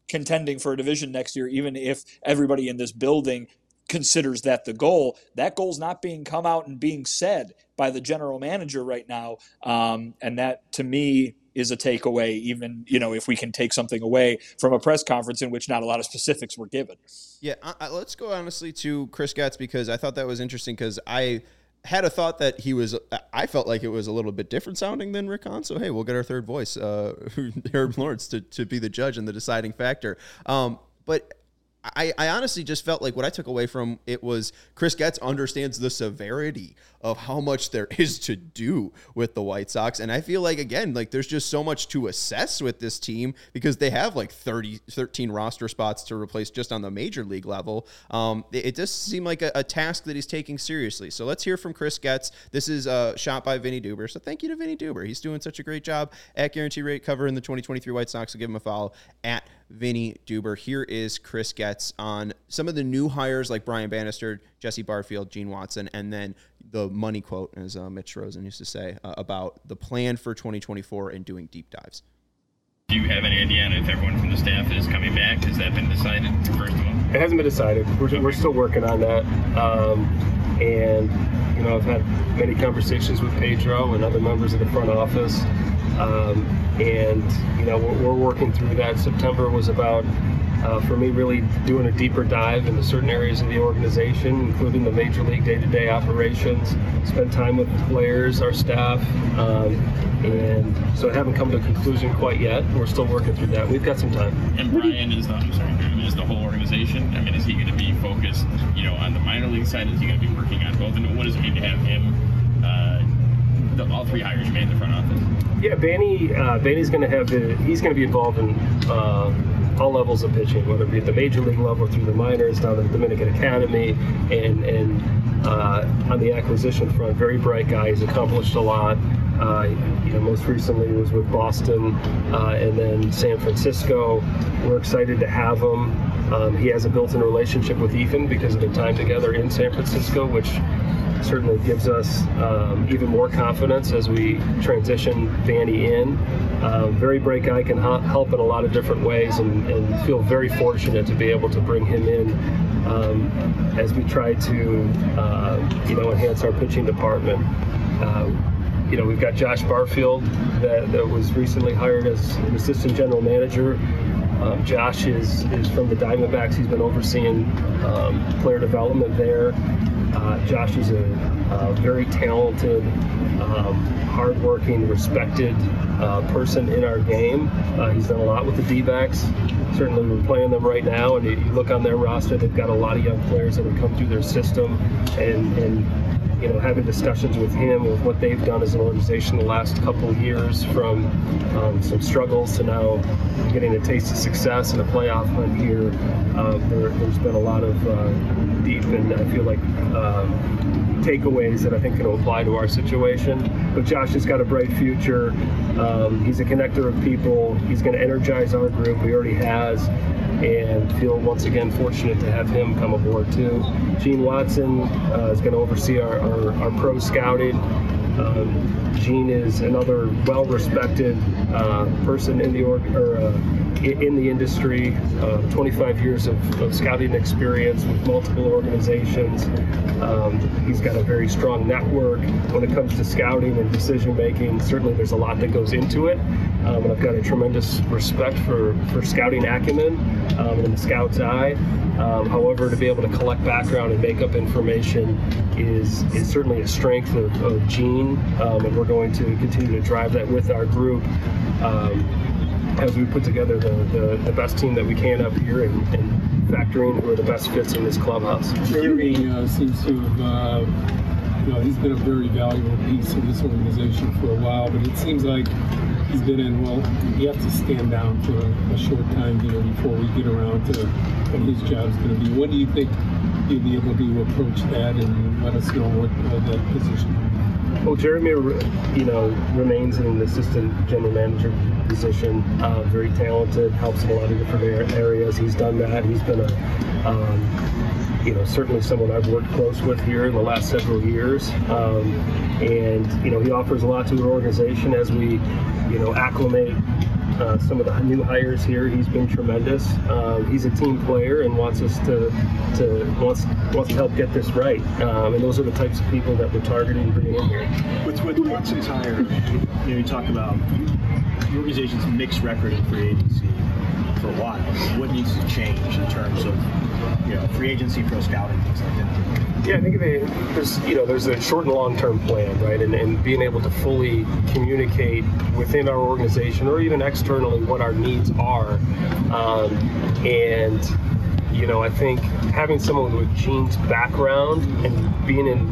D: contending for a division next year, even if everybody in this building considers that the goal. That goal's not being come out and being said by the general manager right now, um, and that to me is a takeaway. Even you know if we can take something away from a press conference in which not a lot of specifics were given.
A: Yeah, uh, let's go honestly to Chris Getz because I thought that was interesting because I had a thought that he was. I felt like it was a little bit different sounding than Rick Hahn. So hey, we'll get our third voice, uh, (laughs) Herb Lawrence, to, to be the judge and the deciding factor. Um, but I, I honestly just felt like what I took away from it was Chris Getz understands the severity of how much there is to do with the White Sox. And I feel like, again, like there's just so much to assess with this team because they have like 30, 13 roster spots to replace just on the major league level. Um, it, it does seem like a, a, task that he's taking seriously. So let's hear from Chris Getz. This is uh, shot by Vinnie Duber. So thank you to Vinnie Duber. He's doing such a great job at Guarantee Rate covering the 2023 White Sox. So give him a follow at Vinnie Duber. Here is Chris Getz on some of the new hires like Brian Bannister, Jesse Barfield, Gene Watson, and then the money quote, as uh, Mitch Rosen used to say, uh, about the plan for 2024 and doing deep dives.
E: Do you have any idea on if everyone from the staff is coming back? Has that been decided, first of all?
F: It hasn't been decided. We're, we're still working on that. Um, and, you know, I've had many conversations with Pedro and other members of the front office. Um, and, you know, we're, we're working through that. September was about uh, for me, really doing a deeper dive into certain areas of the organization, including the major league day-to-day operations. Spend time with the players, our staff, um, and so I haven't come to a conclusion quite yet. We're still working through that. We've got some time.
E: And Brian is the I'm sorry, is the whole organization. I mean, is he going to be focused, you know, on the minor league side? Is he going to be on both? And what does it mean to have him? Uh, the, all three hires made in the front office.
F: Yeah, Banny. Uh, Banny's going to have the. He's going to be involved in. Uh, all levels of pitching, whether it be at the major league level through the minors, down to the Dominican Academy, and and uh, on the acquisition front, very bright guy. He's accomplished a lot. Uh, you know, most recently was with Boston uh, and then San Francisco. We're excited to have him. Um, he has a built-in relationship with Ethan because of the time together in San Francisco, which certainly gives us um, even more confidence as we transition Banny in. Um, very bright guy, can help in a lot of different ways, and, and, feel very fortunate to be able to bring him in um, as we try to, uh, you know, enhance our pitching department. Uh, you know, we've got Josh Barfield that, that was recently hired as an assistant general manager. Um, Josh is, is from the Diamondbacks. He's been overseeing um, player development there. Uh, Josh is a, a very talented, um, hardworking, respected uh, person in our game. Uh, he's done a lot with the D-backs. Certainly, we're playing them right now, and you, you look on their roster; they've got a lot of young players that have come through their system, and, and you know, having discussions with him with what they've done as an organization the last couple of years, from um, some struggles to now getting a taste of success and a playoff hunt here. Uh, there, has been a lot of uh, deep and I feel like um, takeaways that I think can apply to our situation. But Josh has got a bright future. Um, he's a connector of people. He's going to energize our group. He already has and feel once again fortunate to have him come aboard too. Gene Watson uh, is going to oversee our, our, our pro scouting. Um, Gene is another well-respected uh, person in the org- or, uh, in the industry. Uh, 25 years of, of, scouting experience with multiple organizations. Um, he's got a very strong network when it comes to scouting and decision making. Certainly, there's a lot that goes into it, um, and I've got a tremendous respect for for scouting acumen um, and the scout's eye. Um, however, to be able to collect background and make up information is is certainly a strength of, of Gene, um, and we're going to continue to drive that with our group um, as we put together the, the, the, best team that we can up here and, and factoring who are the best fits in this clubhouse.
G: Jeremy uh, seems to have, uh, you know, he's been a very valuable piece of this organization for a while, but it seems like he's been in, well, you have to stand down for a, a short time here before we get around to what his job's going to be. When do you think you'll be able to approach that and let us know what uh, that position
F: well, Jeremy, you know, remains in an assistant general manager position. Uh, very talented, helps in a lot of different areas. He's done that. He's been a, um, you know, certainly someone I've worked close with here in the last several years. Um, and you know, he offers a lot to the organization as we, you know, acclimate uh, some of the new hires here. He's been tremendous. Um, he's a team player and wants us to to wants wants to help get this right. Um, and those are the types of people that we're targeting bringing in here.
H: With with Watson's hire, you know, you talk about the organization's mixed record in free agency for a while. What needs to change in terms of you know free agency, pro scouting, things like that?
F: Yeah, I think there's you know there's a short and long term plan, right? And, and being able to fully communicate within our organization or even externally what our needs are, um, and you know, I think having someone with Gene's background and being in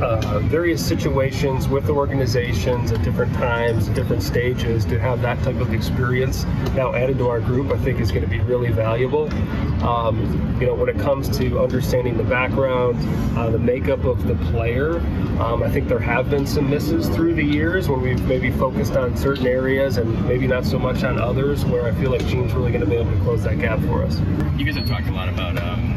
F: uh, various situations with organizations at different times, different stages, to have that type of experience now added to our group, I think is going to be really valuable. Um, you know, when it comes to understanding the background, uh, the makeup of the player, um, I think there have been some misses through the years when we've maybe focused on certain areas and maybe not so much on others, where I feel like Gene's really going to be able to close that gap for us.
E: You guys have talked a lot about um,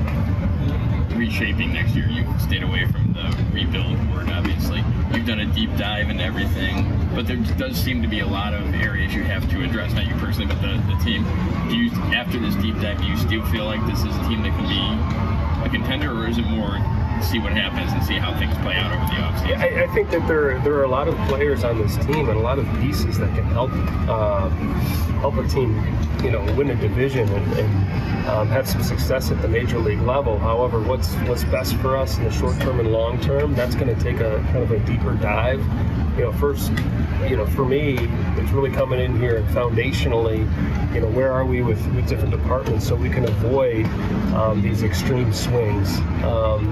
E: reshaping next year. You stayed away from the rebuild word, obviously. You've done a deep dive into everything, but there does seem to be a lot of areas you have to address, not you personally, but the, the team. Do you, after this deep dive, do you still feel like this is a team that can be a contender, or is it more see what happens and see how things play out over the offseason.
F: Yeah, I, I, think that there there are a lot of players on this team and a lot of pieces that can help uh, help a team, you know, win a division and, and um, have some success at the major league level. However, what's what's best for us in the short term and long term, that's going to take a kind of a deeper dive. You know, first, you know, for me, it's really coming in here and foundationally, you know, where are we with, with different departments so we can avoid um, these extreme swings. Um,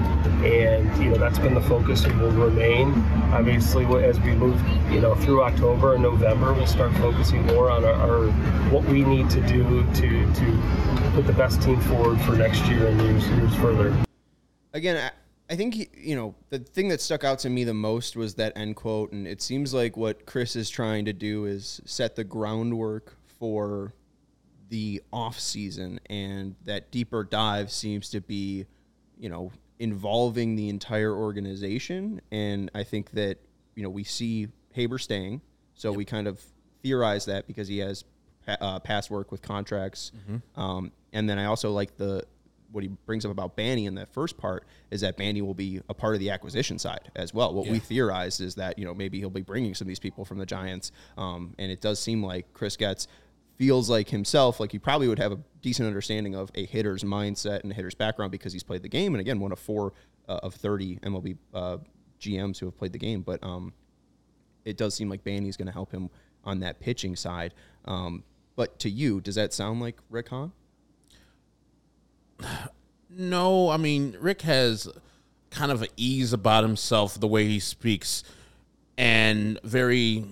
F: and you know that's been the focus and will remain. Obviously, as we move, you know, through October and November, we'll start focusing more on our, our what we need to do to to put the best team forward for next year and years years further.
A: Again, I think you know the thing that stuck out to me the most was that end quote, and it seems like what Chris is trying to do is set the groundwork for the off season and that deeper dive seems to be, you know, involving the entire organization. And I think that you know we see Haber staying, so we kind of theorize that because he has uh, past work with contracts. Um, and then I also like the what he brings up about Banny in that first part is that Banny will be a part of the acquisition side as well. What we theorized is that you know maybe he'll be bringing some of these people from the Giants, um, and it does seem like Chris Getz feels like himself, like he probably would have a decent understanding of a hitter's mindset and a hitter's background because he's played the game, and again, one of four uh, of thirty MLB uh, GMs who have played the game, but um, it does seem like Banny's going to help him on that pitching side. Um, but to you, does that sound like Rick Hahn?
B: No, I mean Rick has kind of an ease about himself the way he speaks, and very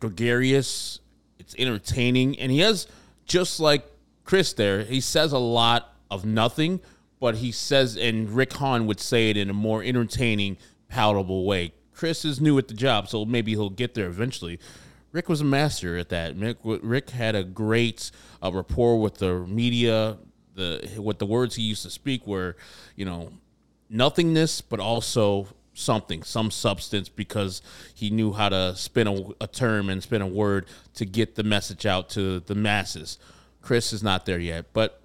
B: gregarious. It's entertaining, and he has just like Chris. There, he says a lot of nothing, but he says, and Rick Hahn would say it in a more entertaining, palatable way. Chris is new at the job, so maybe he'll get there eventually. Rick was a master at that. Rick, had a great uh, rapport with the media. The what the words he used to speak were, you know, nothingness, but also something, some substance, because he knew how to spin a, a term and spin a word to get the message out to the masses. Chris is not there yet, but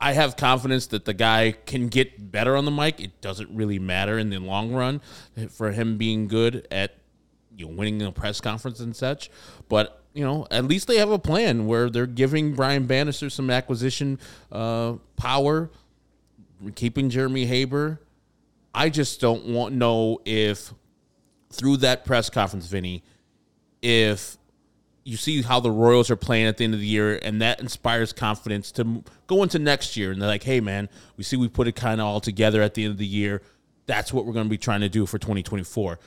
B: I have confidence that the guy can get better on the mic. It doesn't really matter in the long run for him being good at you know winning a press conference and such. But you know, at least they have a plan where they're giving Brian Bannister some acquisition uh, power, keeping Jeremy Haber. I just don't want know if through that press conference, Vinnie, if you see how the Royals are playing at the end of the year, and that inspires confidence to go into next year. And they're like, "Hey, man, we see we put it kind of all together at the end of the year. That's what we're going to be trying to do for 2024."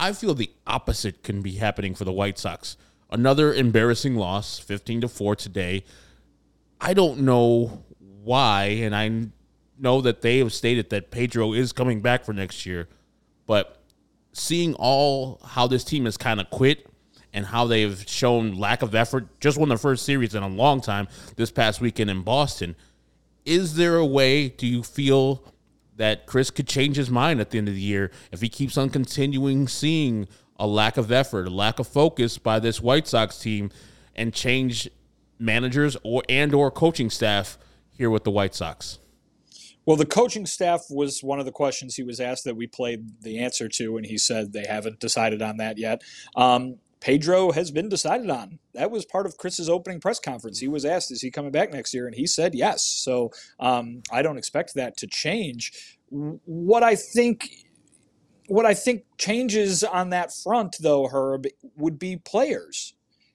B: I feel the opposite can be happening for the White Sox. Another embarrassing loss, 15 to four today. I don't know why, and I know that they have stated that Pedro is coming back for next year, but seeing all how this team has kind of quit and how they've shown lack of effort, just won their first series in a long time this past weekend in Boston. Is there a way, do you feel that Chris could change his mind at the end of the year if he keeps on continuing seeing a lack of effort, a lack of focus by this White Sox team and change managers or and or coaching staff here with the White Sox?
D: Well, the coaching staff was one of the questions he was asked that we played the answer to, and he said they haven't decided on that yet. Um, Pedro has been decided on. That was part of Chris's opening press conference. He was asked, "Is he coming back next year?" and he said yes. So um, I don't expect that to change. What I think, what I think changes on that front, though, Herb, would be players.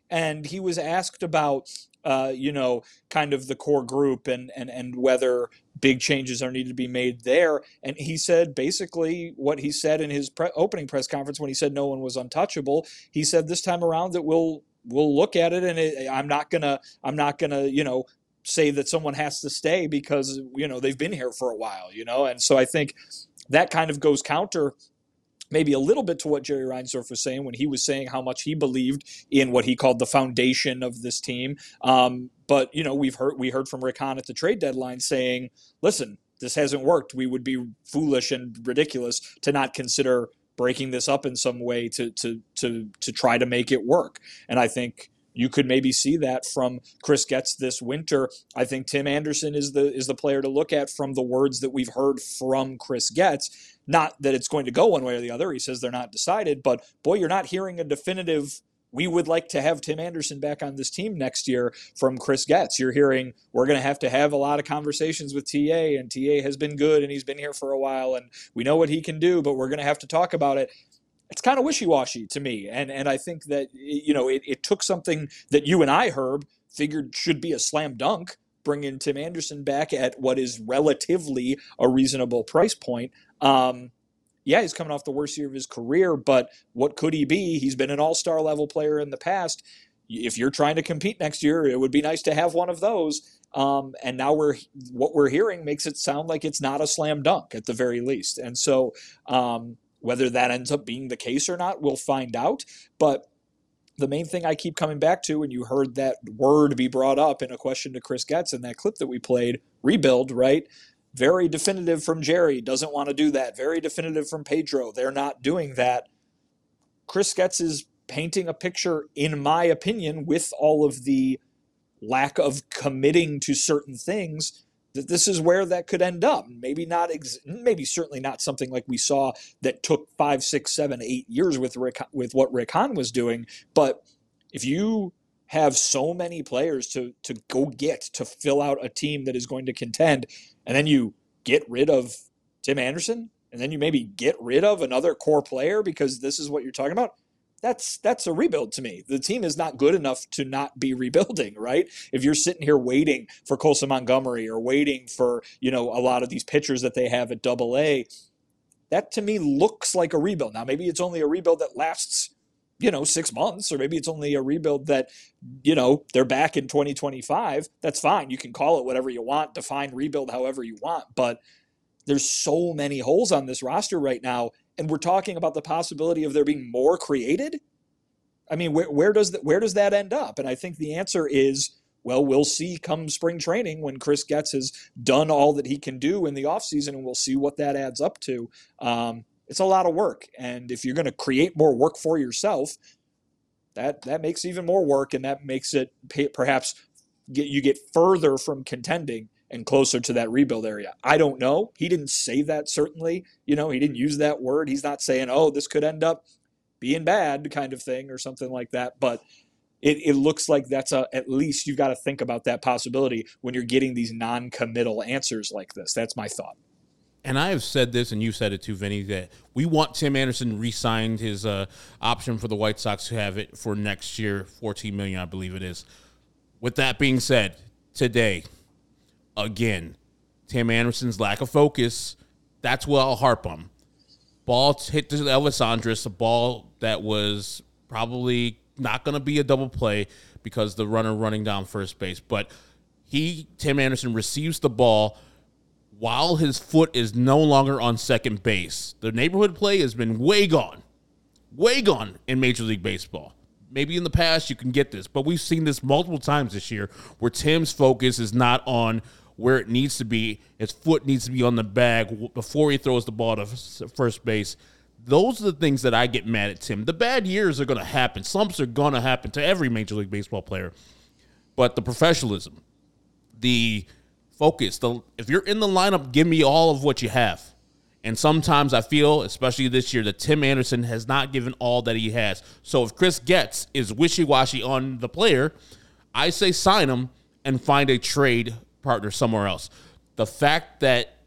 D: And he was asked about, uh, you know, kind of the core group and and and whether big changes are needed to be made there. And he said basically what he said in his pre- opening press conference when he said no one was untouchable. He said this time around that we'll we'll look at it, and it, I'm not gonna I'm not gonna you know say that someone has to stay because you know they've been here for a while, you know. And so I think that kind of goes counter maybe a little bit to what Jerry Reinsdorf was saying when he was saying how much he believed in what he called the foundation of this team. Um, but you know, we've heard we heard from Rick Hahn at the trade deadline saying, "Listen, this hasn't worked. We would be foolish and ridiculous to not consider breaking this up in some way to to to to try to make it work." And I think you could maybe see that from Chris Getz this winter. I think Tim Anderson is the is the player to look at from the words that we've heard from Chris Getz. Not that it's going to go one way or the other. He says they're not decided, but boy, you're not hearing a definitive. We would like to have Tim Anderson back on this team next year from Chris Getz. You're hearing we're going to have to have a lot of conversations with TA, and TA has been good, and he's been here for a while, and we know what he can do, but we're going to have to talk about it it's kind of wishy-washy to me and and i think that you know it, it took something that you and i herb figured should be a slam dunk bringing tim anderson back at what is relatively a reasonable price point. Um, yeah he's coming off the worst year of his career but what could he be? He's been an all-star level player in the past. If you're trying to compete next year it would be nice to have one of those. Um, and now we're what we're hearing makes it sound like it's not a slam dunk at the very least. And so um, whether that ends up being the case or not, we'll find out. But the main thing I keep coming back to, and you heard that word be brought up in a question to Chris Getz in that clip that we played, rebuild, right? Very definitive from Jerry, doesn't want to do that. Very definitive from Pedro, they're not doing that. Chris Getz is painting a picture, in my opinion, with all of the lack of committing to certain things that this is where that could end up. Maybe not, ex- maybe certainly not something like we saw that took five, six, seven, eight years with Rick, with what Rick Hahn was doing. But if you have so many players to to go get to fill out a team that is going to contend, and then you get rid of Tim Anderson, and then you maybe get rid of another core player because this is what you're talking about that's that's a rebuild to me. The team is not good enough to not be rebuilding, right? If you're sitting here waiting for Colson Montgomery or waiting for, you know, a lot of these pitchers that they have at double A, that to me looks like a rebuild. Now maybe it's only a rebuild that lasts you know, six months, or maybe it's only a rebuild that, you know, they're back in 2025. That's fine. You can call it whatever you want, define rebuild however you want. But there's so many holes on this roster right now and we're talking about the possibility of there being more created? I mean where, where does that where does that end up? And i think the answer is well we'll see come spring training when chris getz has done all that he can do in the offseason and we'll see what that adds up to. Um, it's a lot of work and if you're going to create more work for yourself that that makes even more work and that makes it perhaps get you get further from contending and closer to that rebuild area. I don't know. He didn't say that certainly. You know, he didn't use that word. He's not saying, "Oh, this could end up being bad," kind of thing or something like that. But it, it looks like that's a at least you've got to think about that possibility when you're getting these non-committal answers like this. That's my thought.
B: And I have said this, and you said it too, Vinnie, that we want Tim Anderson re-signed his uh, option for the White Sox to have it for next year, fourteen million, I believe it is. With that being said, today again. Tim Anderson's lack of focus. That's what I'll harp on. Ball hit to Elvis Andrus, a ball that was probably not going to be a double play because the runner running down first base. But he, Tim Anderson, receives the ball while his foot is no longer on second base. The neighborhood play has been way gone, way gone in Major League Baseball. Maybe in the past you can get this, but we've seen this multiple times this year where Tim's focus is not on where it needs to be. His foot needs to be on the bag before he throws the ball to first base. Those are the things that I get mad at Tim. The bad years are going to happen. Slumps are going to happen to every Major League Baseball player. But the professionalism, the focus, the if you're in the lineup, give me all of what you have. And sometimes I feel, especially this year, that Tim Anderson has not given all that he has. So if Chris Getz is wishy washy on the player, I say sign him and find a trade partner somewhere else. The fact that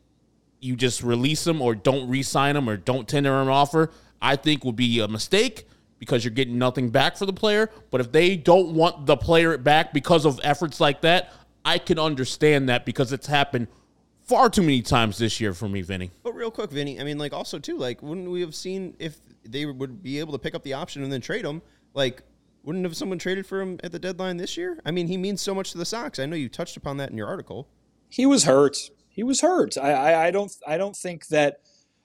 B: you just release them or don't re-sign them or don't tender an offer, I think would be a mistake because you're getting nothing back for the player. But if they don't want the player back because of efforts like that, I can understand that because it's happened far too many times this year for me, Vinnie.
A: But real quick, Vinnie, I mean, like also too, like wouldn't we have seen if they would be able to pick up the option and then trade him? Like wouldn't have someone traded for him at the deadline this year? I mean, he means so much to the Sox. I know you touched upon that in your article.
D: He was hurt. He was hurt. I, I, I don't I don't think that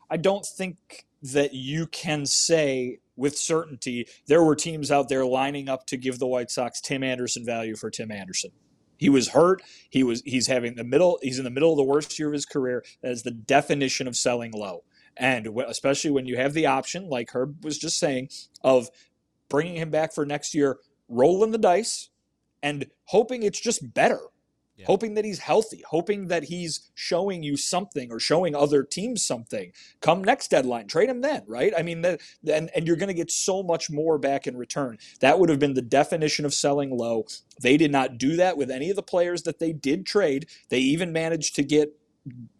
D: I don't think that you can say with certainty there were teams out there lining up to give the White Sox Tim Anderson value for Tim Anderson. He was hurt. He was he's having the middle he's in the middle of the worst year of his career. That is the definition of selling low. And especially when you have the option, like Herb was just saying, of bringing him back for next year, rolling the dice, and hoping it's just better. Yeah. Hoping that he's healthy, hoping that he's showing you something or showing other teams something. Come next deadline, trade him then, right? I mean, that, and and you're going to get so much more back in return. That would have been the definition of selling low. They did not do that with any of the players that they did trade. They even managed to get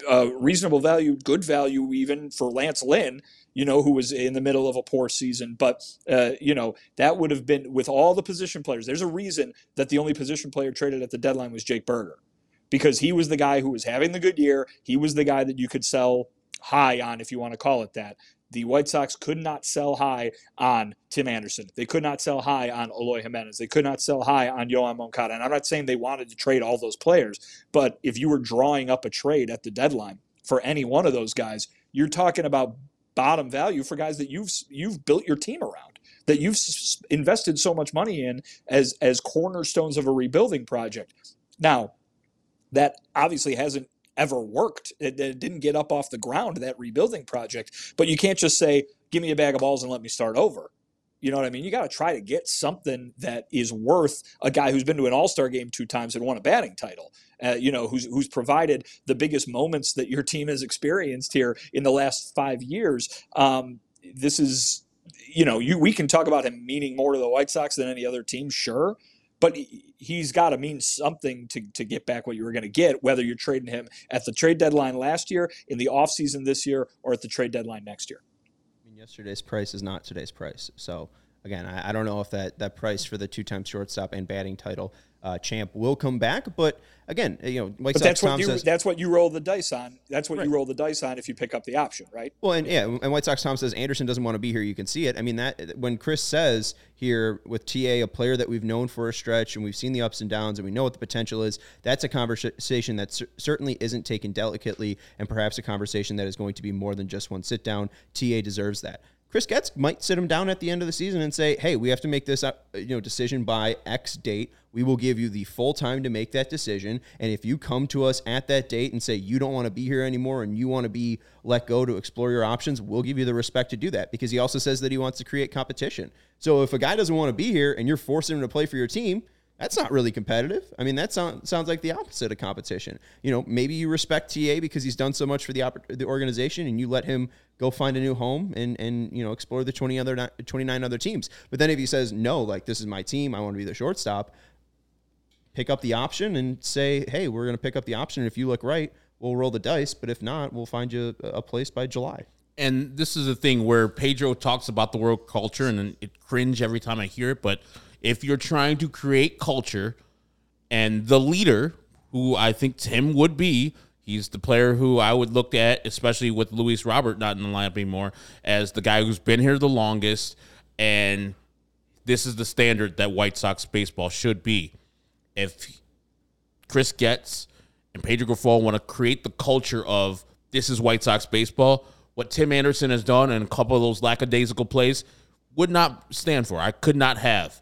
D: uh, reasonable value, good value, even for Lance Lynn you know, who was in the middle of a poor season. But, uh, you know, that would have been with all the position players. There's a reason that the only position player traded at the deadline was Jake Burger because he was the guy who was having the good year. He was the guy that you could sell high on, if you want to call it that. The White Sox could not sell high on Tim Anderson. They could not sell high on Eloy Jimenez. They could not sell high on Yoan Moncada. And I'm not saying they wanted to trade all those players, but if you were drawing up a trade at the deadline for any one of those guys, you're talking about bottom value for guys that you've you've built your team around. that you've invested so much money in as as cornerstones of a rebuilding project. Now, that obviously hasn't ever worked. It, it didn't get up off the ground that rebuilding project. But you can't just say, "Give me a bag of balls and let me start over." You know what I mean? You got to try to get something that is worth a guy who's been to an All Star game two times and won a batting title. Uh, you know, who's who's provided the biggest moments that your team has experienced here in the last five years. Um, this is, you know, you we can talk about him meaning more to the White Sox than any other team, sure, but he- he's got to mean something to, to get back what you were going to get, whether you're trading him at the trade deadline last year, in the offseason this year, or at the trade deadline next year.
A: Yesterday's price is not today's price. So again, I, I don't know if that that price for the two-time shortstop and batting title uh, champ will come back. But again, you know, White
D: But
A: Sox
D: that's what
A: Tom
D: you
A: says.
D: that's what you roll the dice on. That's what
A: Right.
D: you roll the dice on if you pick up the option, right?
A: Well, and yeah, and White Sox Tom says Anderson doesn't want to be here. You can see it. I mean that when Chris says here with TA, a player that we've known for a stretch and we've seen the ups and downs and we know what the potential is. That's a conversation that cer- certainly isn't taken delicately, and perhaps a conversation that is going to be more than just one sit down. TA deserves that. Chris Getz might sit him down at the end of the season and say, "Hey, we have to make this uh, you know decision by X date. We will give you the full time to make that decision. And if you come to us at that date and say you don't want to be here anymore and you want to be let go to explore your options, we'll give you the respect to do that." Because he also says that he wants to create competition. So if a guy doesn't want to be here and you're forcing him to play for your team, that's not really competitive. I mean, that sound, sounds like the opposite of competition. You know, maybe you respect TA because he's done so much for the oppor- the organization, and you let him go find a new home and and you know explore the twenty other twenty nine other teams. But then if he says no, like this is my team, I want to be the shortstop, pick up the option and say, hey, we're going to pick up the option. And If you look right, we'll roll the dice. But if not, we'll find you a a place by July.
B: and this is a thing where Pedro talks about the world culture, and it cringe every time I hear it. But if you're trying to create culture, and the leader, who I think Tim would be, he's the player who I would look at, especially with Luis Robert not in the lineup anymore, as the guy who's been here the longest, and this is the standard that White Sox baseball should be. If Chris Getz and Pedro Grifol want to create the culture of this is White Sox baseball, what Tim Anderson has done and a couple of those lackadaisical plays would not stand for. I could not have.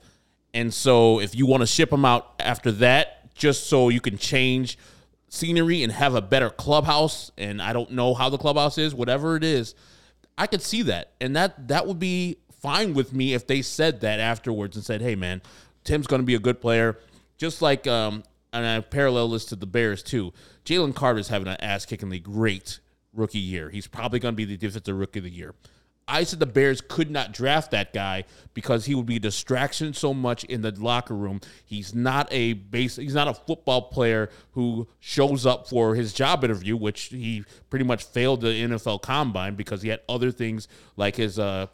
B: And so if you want to ship them out after that, just so you can change scenery and have a better clubhouse, and I don't know how the clubhouse is, whatever it is, I could see that. And that that would be fine with me if they said that afterwards and said, hey man, Tim's gonna be a good player. Just like um and I parallel this to the Bears too. Jalen Carter's having an ass kickingly great rookie year. He's probably gonna be the defensive rookie of the year. I said the Bears could not draft that guy because he would be a distraction so much in the locker room. He's not a base he's not a football player who shows up for his job interview, which he pretty much failed the NFL combine because he had other things like his uh,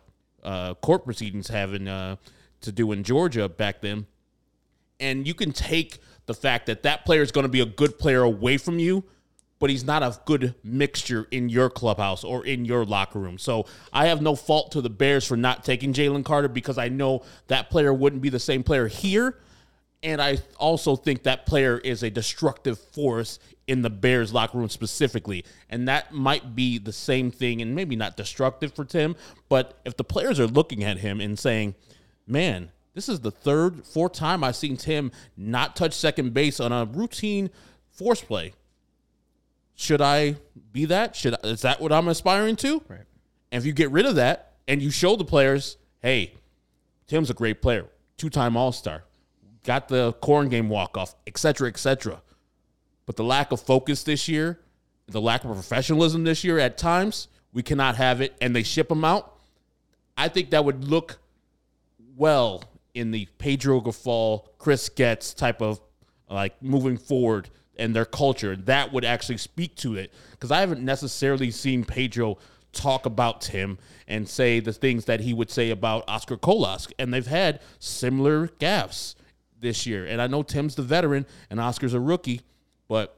B: uh, court proceedings having uh, to do in Georgia back then. And you can take the fact that that player is going to be a good player away from you, but he's not a good mixture in your clubhouse or in your locker room. So I have no fault to the Bears for not taking Jalen Carter because I know that player wouldn't be the same player here. And I also think that player is a destructive force in the Bears locker room specifically. And that might be the same thing, and maybe not destructive for Tim, but if the players are looking at him and saying, man, this is the third, fourth time I've seen Tim not touch second base on a routine force play. Should I be that? Should I, is that what I'm aspiring to?
A: Right.
B: And if you get rid of that and you show the players, hey, Tim's a great player, two-time All-Star, got the corn game walk-off, etc., cetera, et cetera. But the lack of focus this year, the lack of professionalism this year at times, we cannot have it, and they ship them out. I think that would look well in the Pedro Grifol, Chris Getz type of like moving forward and their culture. That would actually speak to it because I haven't necessarily seen Pedro talk about Tim and say the things that he would say about Oscar Colás. And they've had similar gaffes this year. And I know Tim's the veteran and Oscar's a rookie, but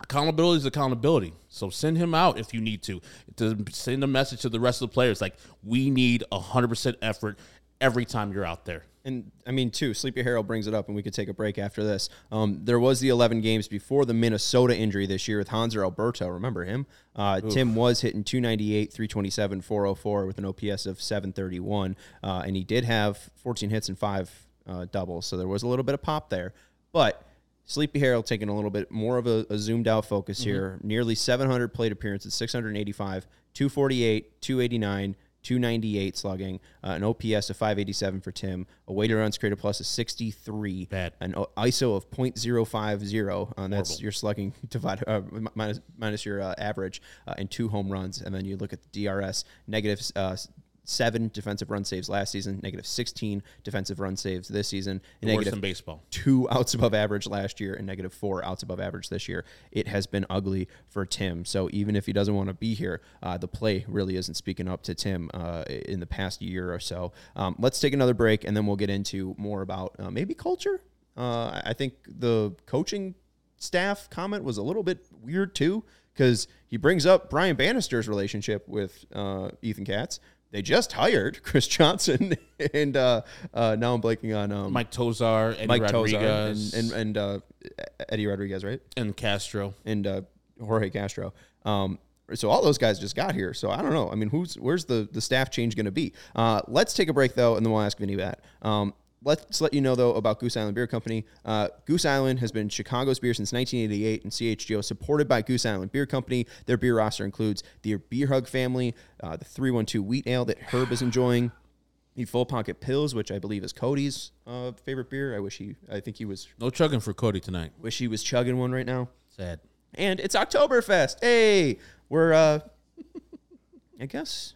B: accountability is accountability. So send him out if you need to. To send a message to the rest of the players like we need 100% effort every time you're out there.
A: And I mean, too, Sleepy Harold brings it up, and we could take a break after this. Um, there was the 11 games before the Minnesota injury this year with Hanser Alberto. Remember him? Uh, Tim was hitting 298, 327, 404 with an OPS of 731, uh, and he did have 14 hits and five uh, doubles, so there was a little bit of pop there. But Sleepy Harold taking a little bit more of a, a zoomed out focus here. Nearly 700 plate appearances, 685, 248, 289, 298 slugging, uh, an OPS of 587 for Tim, a weighted runs created plus of 63,
B: Bad.
A: an o- ISO of 0.050, uh, and that's your slugging (laughs) divided uh, minus, minus your uh, average, uh, and two home runs. And then you look at the DRS, negative uh, seven defensive run saves last season, negative 16 defensive run saves this season, and
B: Worse
A: negative
B: than baseball.
A: two outs above average last year and negative four outs above average this year. It has been ugly for Tim. So even if he doesn't want to be here, uh, the play really isn't speaking up to Tim uh, in the past year or so. Um, let's take another break and then we'll get into more about uh, maybe culture. Uh, I think the coaching staff comment was a little bit weird too because he brings up Brian Bannister's relationship with uh, Ethan Katz. They just hired (laughs) Chris Johnson, (laughs) and uh, uh, now I'm blanking on um,
B: Mike Tosar, Eddie
A: Mike Tosar
B: Rodriguez,
A: and and, and uh, Eddie Rodriguez, right?
B: and Castro.
A: And uh, Jorge Castro. Um, so all those guys just got here. So I don't know. I mean, who's where's the the staff change going to be? Uh, let's take a break though, and then we'll ask Vinnie that. Um, Let's let you know though about Goose Island Beer Company. Uh, Goose Island has been Chicago's beer since 1988, and CHGO supported by Goose Island Beer Company. Their beer roster includes the Beer Hug family, uh, the 312 Wheat Ale that Herb is enjoying, the Full Pocket Pills, which I believe is Cody's uh, favorite beer. I wish he, I think he was,
B: No chugging for Cody tonight.
A: wish he was chugging one right now.
B: Sad.
A: And it's Oktoberfest. Hey, we're, uh, (laughs) I guess,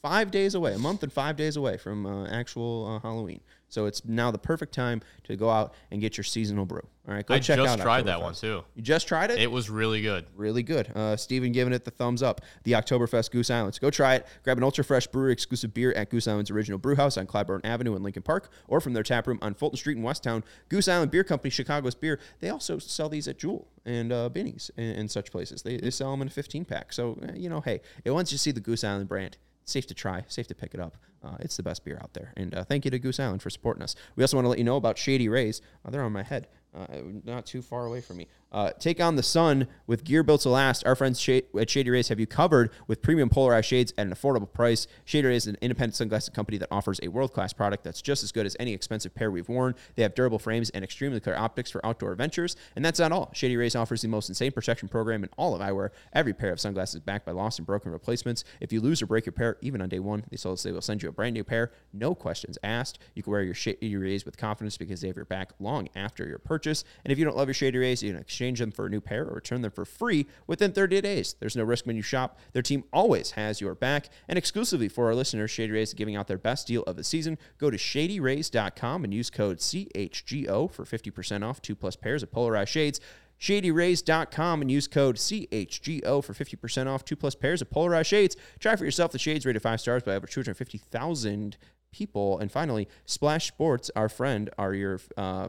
A: five days away, a month and five days away from uh, actual uh, Halloween. So it's now the perfect time to go out and get your seasonal brew. All right, go
C: I
A: check out.
C: I just tried that one too.
A: You just tried it?
C: It was really good.
A: really good. Uh, Steven giving it the thumbs up. The Oktoberfest Goose Island. So go try it. Grab an ultra fresh brewery exclusive beer at Goose Island's original brew house on Clybourn Avenue in Lincoln Park, or from their tap room on Fulton Street in Westtown. Goose Island Beer Company, Chicago's beer. They also sell these at Jewel and uh, Binny's and, and such places. They, they sell them in a 15 pack. So uh, you know, hey, it once you see the Goose Island brand, safe to try, safe to pick it up. Uh, it's the best beer out there. And uh, thank you to Goose Island for supporting us. We also want to let you know about Shady Rays. Uh, they're on my head, uh, not too far away from me. Uh, take on the sun with gear built to last. Our friends at Shady Rays have you covered with premium polarized shades at an affordable price. Shady Rays is an independent sunglasses company that offers a world class product that's just as good as any expensive pair we've worn. They have durable frames and extremely clear optics for outdoor adventures. And that's not all. Shady Rays offers the most insane protection program in all of eyewear. Every pair of sunglasses backed by lost and broken replacements. If you lose or break your pair, even on day one, they tell us they will send you a brand new pair. No questions asked. You can wear your Shady Rays with confidence because they have your back long after your purchase. And if you don't love your Shady Rays, you can exchange them for a new pair or return them for free within 30 days. There's no risk when you shop. Their team always has your back. And exclusively for our listeners, Shady Rays is giving out their best deal of the season. Go to shadyrays.com and use code CHGO for 50% off two plus pairs of polarized shades. ShadyRays.com and use code CHGO for 50% off two plus pairs of polarized shades. Try for yourself the shades rated five stars by over 250,000 people. And finally, Splash Sports, our friend, are your uh,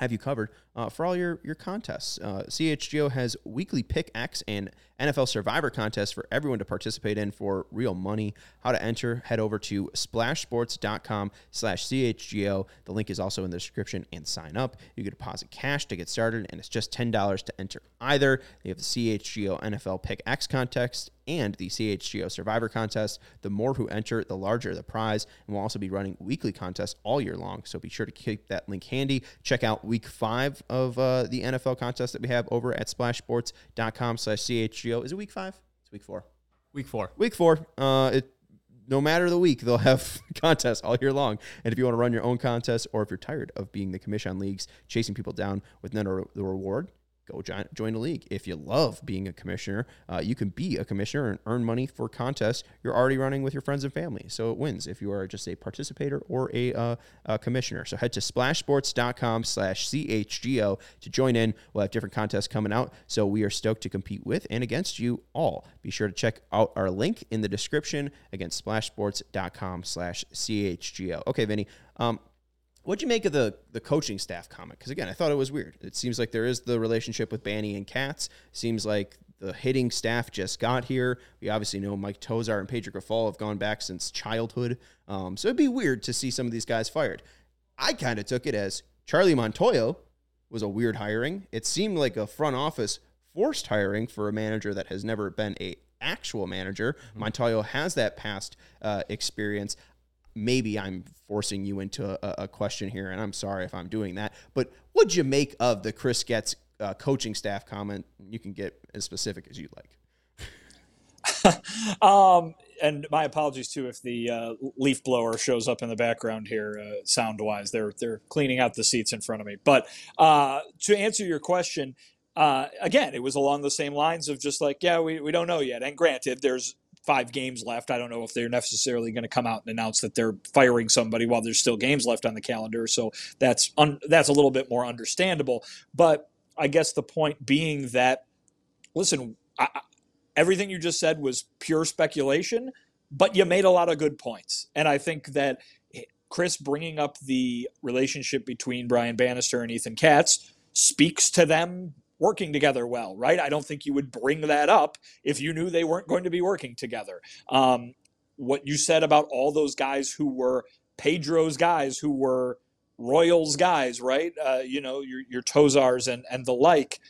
A: have you covered uh, for all your your contests. Uh, CHGO has weekly Pick X and NFL Survivor contests for everyone to participate in for real money. How to enter? Head over to splashsports.com/chgo. The link is also in the description and sign up. You can deposit cash to get started, and it's just ten dollars to enter either. They have the CHGO NFL Pick X contest and the CHGO Survivor contest. The more who enter, the larger the prize. And we'll also be running weekly contests all year long. So be sure to keep that link handy. Check out week five of uh, the NFL contest that we have over at splashsports.com slash CHGO. Is it week five? It's week four.
C: Week four.
A: Week four. Uh, it, no matter the week, they'll have (laughs) contests all year long. And if you want to run your own contest, or if you're tired of being the commission on leagues, chasing people down with none of the reward, go join, a league. If you love being a commissioner, uh, you can be a commissioner and earn money for contests you're already running with your friends and family. So it wins if you are just a participator or a, uh, a commissioner. So head to splashsports.com slash CHGO to join in. We'll have different contests coming out. So we are stoked to compete with and against you all. Be sure to check out our link in the description. Again, splashsports.com slash CHGO. Okay, Vinnie. Um, What'd you make of the the coaching staff comment? Because again, I thought it was weird. It seems like there is the relationship with Banny and Katz. Seems like the hitting staff just got here. We obviously know Mike Tosar and Pedro Grifol have gone back since childhood. Um, so it'd be weird to see some of these guys fired. I kind of took it as Charlie Montoyo was a weird hiring. It seemed like a front office forced hiring for a manager that has never been a actual manager.
B: Mm-hmm.
A: Montoyo has that past uh, experience. Maybe I'm forcing you into a, a question here, and I'm sorry if I'm doing that. But what'd you make of the Chris Getz uh, coaching staff comment? You can get as specific as you'd like. (laughs)
D: um, and my apologies too if the uh, leaf blower shows up in the background here, uh, sound wise. They're they're cleaning out the seats in front of me. But uh, to answer your question, uh, again, it was along the same lines of just like, yeah, we, we don't know yet. And granted, there's five games left. I don't know if they're necessarily going to come out and announce that they're firing somebody while there's still games left on the calendar. So that's un- that's a little bit more understandable. But I guess the point being that, listen, I, everything you just said was pure speculation, but you made a lot of good points. And I think that eh, Chris bringing up the relationship between Brian Bannister and Ethan Katz speaks to them working together well, right? I don't think you would bring that up if you knew they weren't going to be working together. Um, what you said about all those guys who were Pedro's guys, who were Royals guys, right? Uh, you know, your, your Tosars and, and the like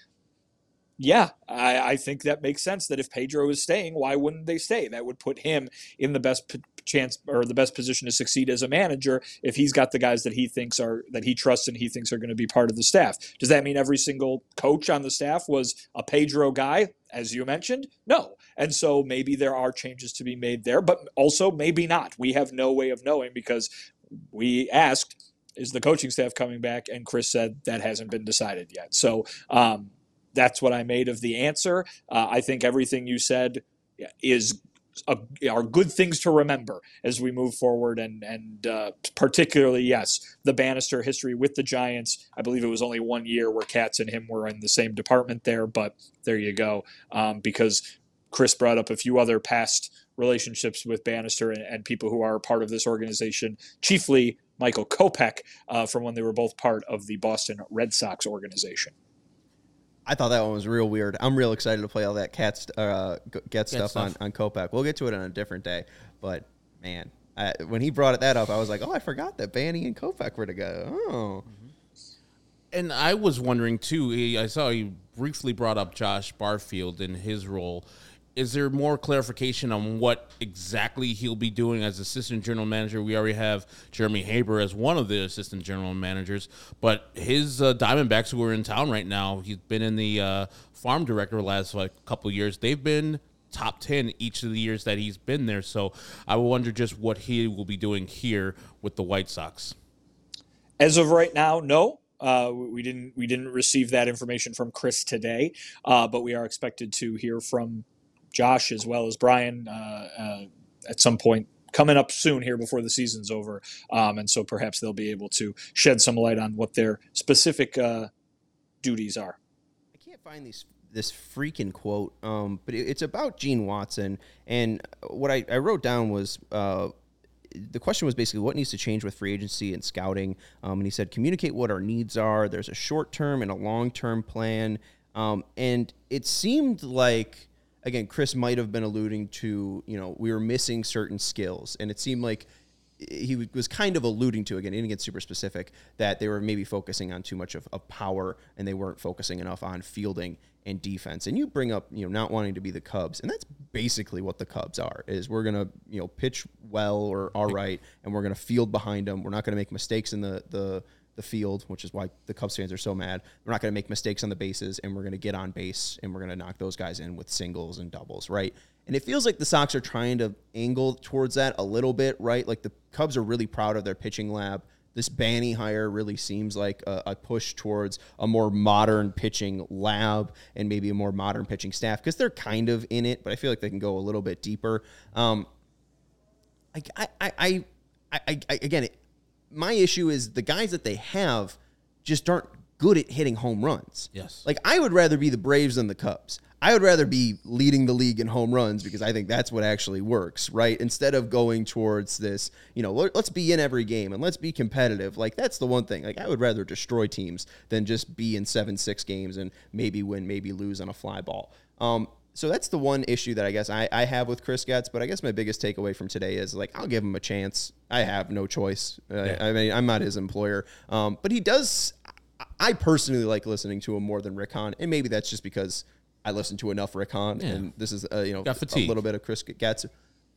D: yeah, I, I, think that makes sense. That if Pedro is staying, why wouldn't they stay? That would put him in the best p- chance or the best position to succeed as a manager if he's got the guys that he thinks are that he trusts and he thinks are going to be part of the staff. Does that mean every single coach on the staff was a Pedro guy, as you mentioned? No, and so maybe there are changes to be made there, but also maybe not. We have no way of knowing because we asked. Is the coaching staff coming back? And Chris said that hasn't been decided yet. So, um, that's what I made of the answer. Uh, I think everything you said is a, are good things to remember as we move forward, and and uh, particularly yes, the Bannister history with the Giants. I believe it was only one year where Katz and him were in the same department there, but there you go. Um, because Chris brought up a few other past relationships with Bannister and, and people who are part of this organization, chiefly Michael Kopech uh, from when they were both part of the Boston Red Sox organization.
A: I thought that one was real weird. I'm real excited to play all that cat st- uh, get stuff, stuff, on on Kopech. We'll get to it on a different day, but man, I, when he brought it that up, I was like, oh, I forgot that Banny and Kopech were together. Oh.
B: And I was wondering too. I saw he briefly brought up Josh Barfield in his role is there more clarification on what exactly he'll be doing as assistant general manager? We already have Jeremy Haber as one of the assistant general managers, but his uh, Diamondbacks who are in town right now, he's been in the uh, farm director last like couple years. They've been top 10 each of the years that he's been there. So I wonder just what he will be doing here with the White Sox.
D: As of right now, no. Uh, we didn't we didn't receive that information from Chris today, uh, but we are expected to hear from Josh as well as Brian uh, uh, at some point coming up soon here before the season's over. Um, and so perhaps they'll be able to shed some light on what their specific uh, duties are.
A: I can't find these this freaking quote, um, but it, it's about Gene Watson. And what I, I wrote down was uh, the question was basically what needs to change with free agency and scouting. Um, and he said, communicate what our needs are. There's a short term and a long term plan. Um, and it seemed like again, Chris might have been alluding to, you know, we were missing certain skills. And it seemed like he was kind of alluding to, again, he didn't get super specific, that they were maybe focusing on too much of, of power and they weren't focusing enough on fielding and defense. And you bring up, you know, not wanting to be the Cubs. And that's basically what the Cubs are, is we're going to, you know, pitch well or all right, and we're going to field behind them. We're not going to make mistakes in the, the, the field, which is why the Cubs fans are so mad. We're not going to make mistakes on the bases, and we're going to get on base, and we're going to knock those guys in with singles and doubles, right? And it feels like the Sox are trying to angle towards that a little bit, right? Like the Cubs are really proud of their pitching lab. This Banny hire really seems like a, a push towards a more modern pitching lab and maybe a more modern pitching staff because they're kind of in it, but I feel like they can go a little bit deeper. Um, I, I, I, I, I, again, my issue is the guys that they have just aren't good at hitting home runs.
B: Yes.
A: Like I would rather be the Braves than the Cubs. I would rather be leading the league in home runs because I think that's what actually works, right? Instead of going towards this, you know, let's be in every game and let's be competitive. Like that's the one thing. Like I would rather destroy teams than just be in seven, six games and maybe win, maybe lose on a fly ball. Um, so that's the one issue that I guess I, I have with Chris Getz. But I guess my biggest takeaway from today is like I'll give him a chance. I have no choice. Uh, I mean, I'm not his employer, um, but he does. I personally like listening to him more than Rick Hahn, and maybe that's just because I listen to enough Rick Hahn, and this is uh, you know a little bit of Chris Getz.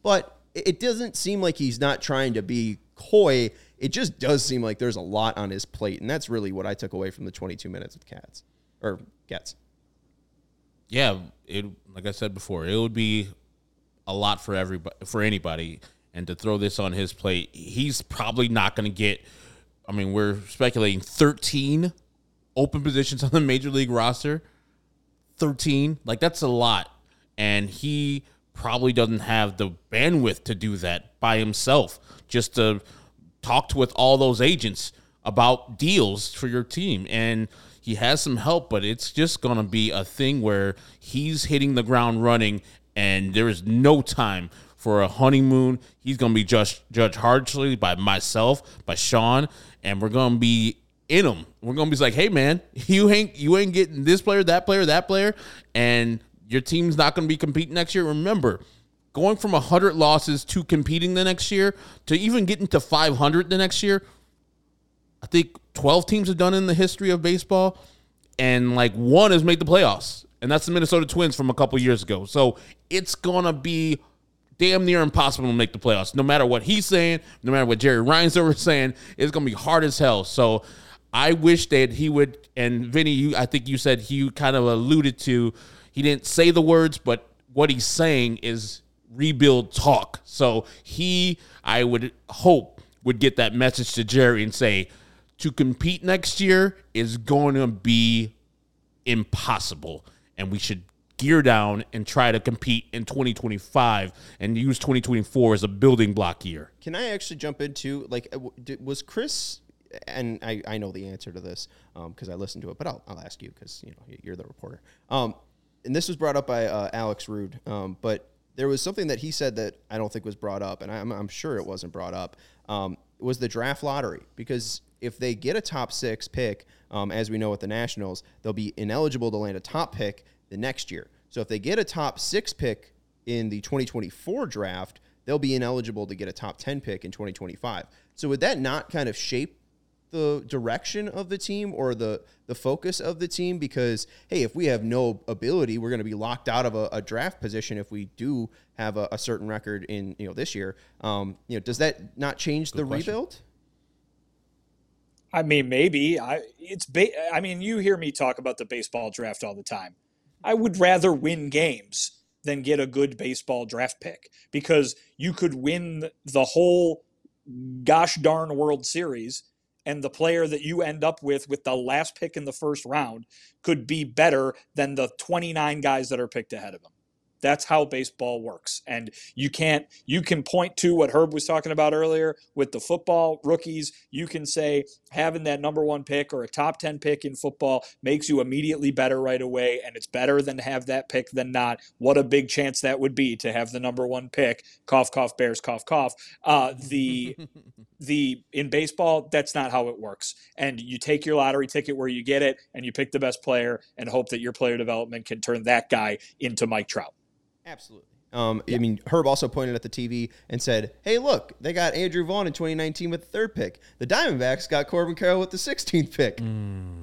A: But it it doesn't seem like he's not trying to be coy. It just does seem like there's a lot on his plate, and that's really what I took away from the 22 minutes with Cats or Getz.
B: Yeah, it like I said before, it would be a lot for everybody for anybody, and to throw this on his plate, he's probably not going to get. I mean, we're speculating thirteen open positions on the major league roster. Thirteen, like that's a lot, and he probably doesn't have the bandwidth to do that by himself. Just to talked with all those agents about deals for your team and he has some help but it's just going to be a thing where he's hitting the ground running and there is no time for a honeymoon. He's going to be judged judged harshly by myself by Sean and we're going to be in him. We're going to be like hey man (laughs) you ain't you ain't getting this player that player that player and your team's not going to be competing next year. Remember going from 100 losses to competing the next year to even getting to 500 the next year i think 12 teams have done in the history of baseball and like one has made the playoffs and that's the minnesota twins from a couple years ago. So it's gonna be damn near impossible to make the playoffs. No matter what he's saying no matter what jerry reinsdorfer (laughs) is saying it's gonna be hard as hell. So i wish that he would and vinnie you i think you said he kind of alluded to he didn't say the words but what he's saying is rebuild talk. So he, I would hope, would get that message to Jerry and say, to compete next year is going to be impossible. And we should gear down and try to compete in 2025 and use 2024 as a building block year.
A: Can I actually jump into like uh, was Chris? And I, I know the answer to this because I listened to it, but I'll, I'll ask you because you know you're the reporter. Um, and this was brought up by uh, Alex Rude, um, but there was something that he said that I don't think was brought up, and I'm, I'm sure it wasn't brought up. Um, was the draft lottery because if they get a top six pick, um, as we know with the Nationals, they'll be ineligible to land a top pick the next year. So if they get a top six pick in the 2024 draft, they'll be ineligible to get a top 10 pick in 2025. So would that not kind of shape the direction of the team or the the focus of the team because hey if we have no ability we're going to be locked out of a, a draft position if we do have a, a certain record in you know this year um, you know does that not change the
B: question.
A: rebuild
D: I mean, maybe I. It's. Ba- I mean, you hear me talk about the baseball draft all the time. I would rather win games than get a good baseball draft pick because you could win the whole gosh darn World Series, and the player that you end up with with the last pick in the first round could be better than the 29 guys that are picked ahead of him. That's how baseball works. And you can't, you can point to what Herb was talking about earlier with the football rookies. You can say having that number one pick or a top 10 pick in football makes you immediately better right away. And it's better than to have that pick than not. What a big chance that would be to have the number one pick. Cough, cough, bears, cough, cough. Uh, the, (laughs) the, in baseball, that's not how it works. And you take your lottery ticket where you get it and you pick the best player and hope that your player development can turn that guy into Mike Trout.
A: Absolutely. Um, I mean, Herb also pointed at the TV and said, "Hey, look, they got Andrew Vaughn in 2019 with the third pick. The Diamondbacks got Corbin Carroll with the 16th pick."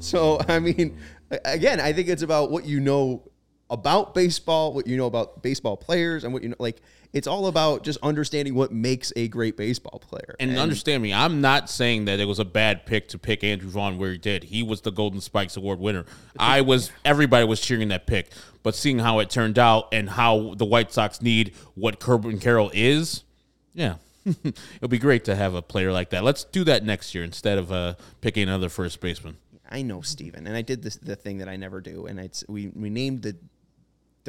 A: So, I mean, again, I think it's about what you know about baseball, what you know about baseball players, and what you know. Like, it's all about just understanding what makes a great baseball player.
B: And, understand me, I'm not saying that it was a bad pick to pick Andrew Vaughn where he did. He was the Golden Spikes Award winner. I was everybody was cheering that pick. But seeing how it turned out and how the White Sox need what Corbin Carroll is, yeah. (laughs) It'll be great to have a player like that. Let's do that next year instead of uh, picking another first baseman.
A: I know Steven, and I did this the thing that I never do, and it's we we named the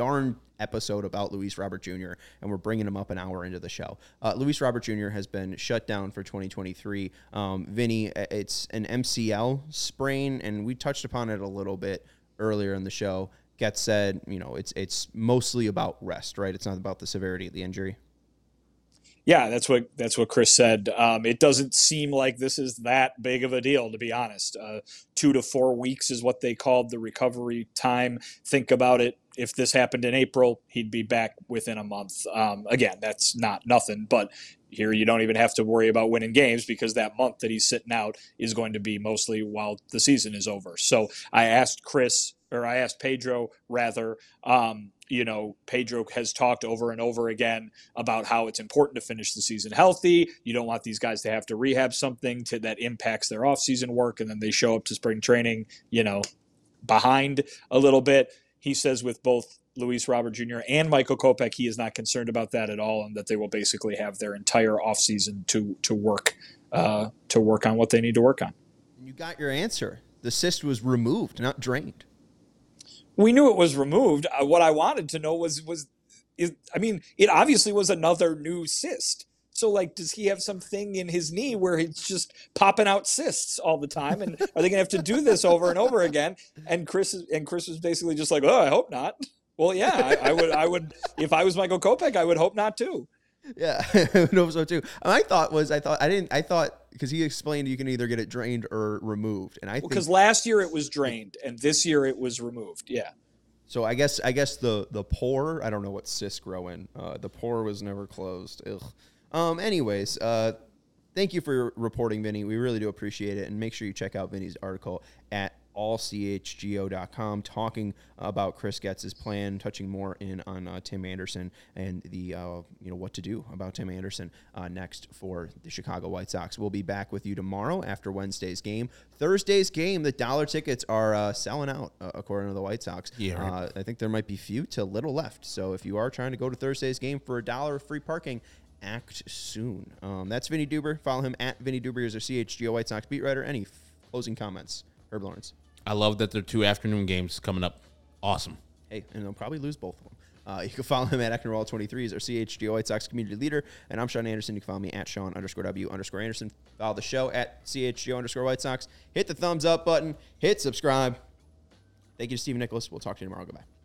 A: darn episode about Luis Robert Jr. and we're bringing him up an hour into the show. Uh, Luis Robert Jr. has been shut down for 2023. Um, Vinnie, it's an MCL sprain, and we touched upon it a little bit earlier in the show. Getz said, you know, it's it's mostly about rest, right? It's not about the severity of the injury.
D: Yeah, that's what that's what Chris said. Um, it doesn't seem like this is that big of a deal, to be honest. Uh, two to four weeks is what they called the recovery time. Think about it. If this happened in April, he'd be back within a month. Um, again, that's not nothing, but here you don't even have to worry about winning games because that month that he's sitting out is going to be mostly while the season is over. So I asked Chris, or I asked Pedro rather. Um, you know, Pedro has talked over and over again about how it's important to finish the season healthy. You don't want these guys to have to rehab something to, that impacts their offseason work, and then they show up to spring training, you know, behind a little bit. He says with both Luis Robert Jr. and Michael Kopech, he is not concerned about that at all, and that they will basically have their entire offseason to to work uh, to work on what they need to work on.
A: You got your answer. The cyst was removed, not drained
D: we knew it was removed. Uh, what I wanted to know was was is I mean, it obviously was another new cyst. So like, does he have something in his knee where he's just popping out cysts all the time? And (laughs) are they gonna have to do this over and over again? And Chris and Chris was basically just like, oh, I hope not. Well, yeah, I, I would, I would, if I was Michael Kopech, I would hope not too.
A: Yeah, (laughs) I hope so too. My thought was, I thought I didn't, I thought because he explained you can either get it drained or removed, and I
D: because well, last year it was drained and this year it was removed. Yeah.
A: So I guess I guess the the pore I don't know what cysts grow in. Uh, the pore was never closed. Ugh. Um. Anyways, uh, thank you for reporting, Vinnie. We really do appreciate it, and make sure you check out Vinnie's article at allchgo.com talking about Chris Getz's plan, touching more in on uh, Tim Anderson and the uh, you know what to do about Tim Anderson uh, next for the Chicago White Sox. We'll be back with you tomorrow after Wednesday's game. Thursday's game, the dollar tickets are uh, selling out uh, according to the White Sox.
B: Yeah, right.
A: Uh, I think there might be few to little left. So if you are trying to go to Thursday's game for a dollar free parking, act soon. Um, that's Vinnie Duber. Follow him at Vinnie Duber as a CHGO White Sox beat writer. Any f- closing comments, Herb Lawrence?
B: I love that there are two afternoon games coming up. Awesome.
A: Hey, and they'll probably lose both of them. Uh, (laughs) you can follow him at Ecknerall23 as our CHGO White Sox community leader. And I'm Sean Anderson. You can follow me at Sean underscore W underscore Anderson. Follow the show at CHGO underscore White Sox. Hit the thumbs up button. Hit subscribe. Thank you to Stephen Nicholas. We'll talk to you tomorrow. Goodbye.